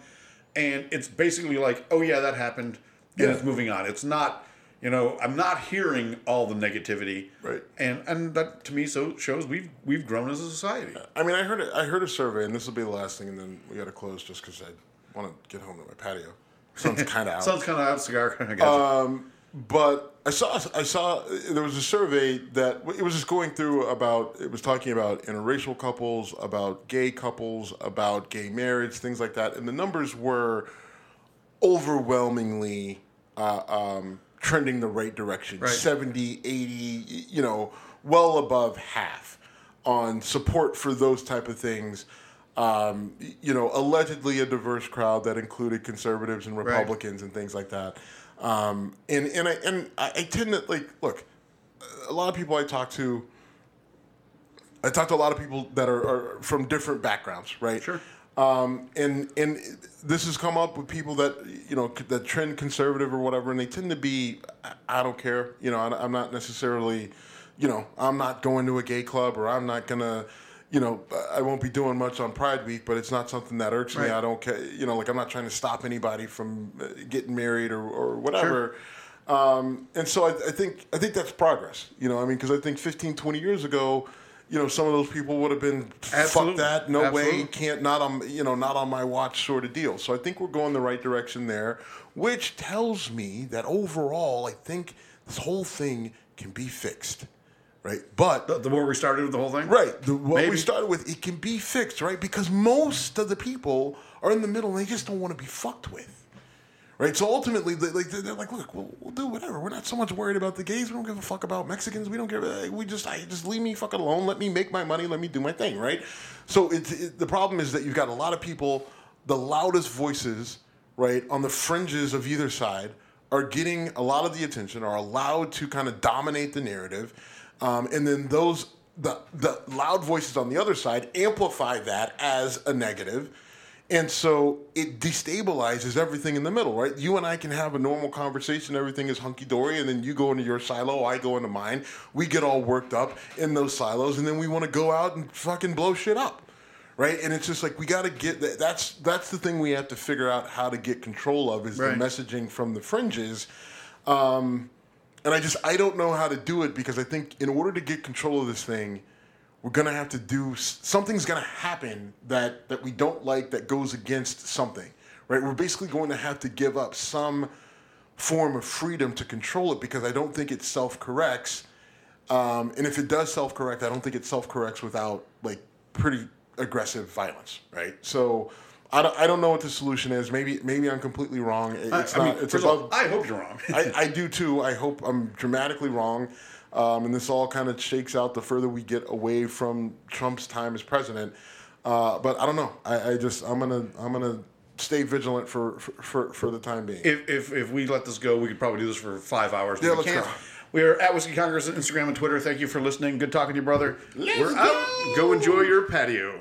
And it's basically like, oh, yeah, that happened. And Yeah. it's moving on. It's not, you know, I'm not hearing all the negativity. Right. And and that to me so shows we've we've grown as a society. I mean, I heard a, I heard a survey, and this will be the last thing, and then we got to close just because I want to get home to my patio. sounds *laughs* kind of out. Sounds kind of out cigar. *laughs* I you. but I saw I saw there was a survey that it was just going through about it was talking about interracial couples, about gay couples, about gay marriage, things like that, and the numbers were overwhelmingly uh, um, trending the right direction Right. 70 80 you know well above half on support for those type of things um, you know allegedly a diverse crowd that included conservatives and republicans and things like that um, and and I and I, I tend to like look a lot of people I talk to I talk to a lot of people that are, are from different backgrounds, right? Sure. Um, and and this has come up with people that you know that trend conservative or whatever, and they tend to be I- don't care, you know, I, I'm not necessarily, you know, I'm not going to a gay club or I'm not gonna. You know, I won't be doing much on Pride Week, but it's not something that irks me. I don't care. You know, like I'm not trying to stop anybody from uh, getting married or, or whatever. Um, and so I, I think I think that's progress. You know, I mean, because I think 15, 20 years ago, you know, some of those people would have been fuck Absolutely. that, no way, Absolutely. can't not on you know not on my watch sort of deal. So I think we're going the right direction there, which tells me that overall, I think this whole thing can be fixed, right? But the, the more we started with the whole thing, Right. The, what we started with, it can be fixed, right? Because most of the people are in the middle and they just don't want to be fucked with. Right. So ultimately, they, like they're like, look, we'll, we'll do whatever. We're not so much worried about the gays. We don't give a fuck about Mexicans. We don't. A, we just, I just leave me fucking alone. Let me make my money. Let me do my thing. Right. So it's it, the problem is that you've got a lot of people, the loudest voices, right, on the fringes of either side, are getting a lot of the attention, are allowed to kind of dominate the narrative, um, and then those the the loud voices on the other side amplify that as a negative. And so it destabilizes everything in the middle, right? You and I can have a normal conversation, everything is hunky dory, and then you go into your silo, I go into mine. We get all worked up in those silos, and then we want to go out and fucking blow shit up, right? And it's just like we got to get that. That's that's the thing we have to figure out how to get control of is Right. the messaging from the fringes. Um, and I just I don't know how to do it because I think in order to get control of this thing, we're gonna have to do something's gonna happen that that we don't like that goes against something, right? We're basically going to have to give up some form of freedom to control it because I don't think it self corrects. Um, and if it does self correct, I don't think it self corrects without like pretty aggressive violence, right? So. I don't, I don't know what the solution is. Maybe maybe I'm completely wrong. It's I, not. I mean, it's above. above. I hope you're wrong. I, *laughs* I do too. I hope I'm dramatically wrong. Um, and this all kind of shakes out the further we get away from Trump's time as president. Uh, but I don't know. I, I, just I'm gonna I'm gonna stay vigilant for for, for the time being. If, if if we let this go, we could probably do this for five hours. Yeah, we let's can't. go. We are at Whiskey Congress on Instagram and Twitter. Thank you for listening. Good talking to you, brother. Let's We're go. out. Go enjoy your patio.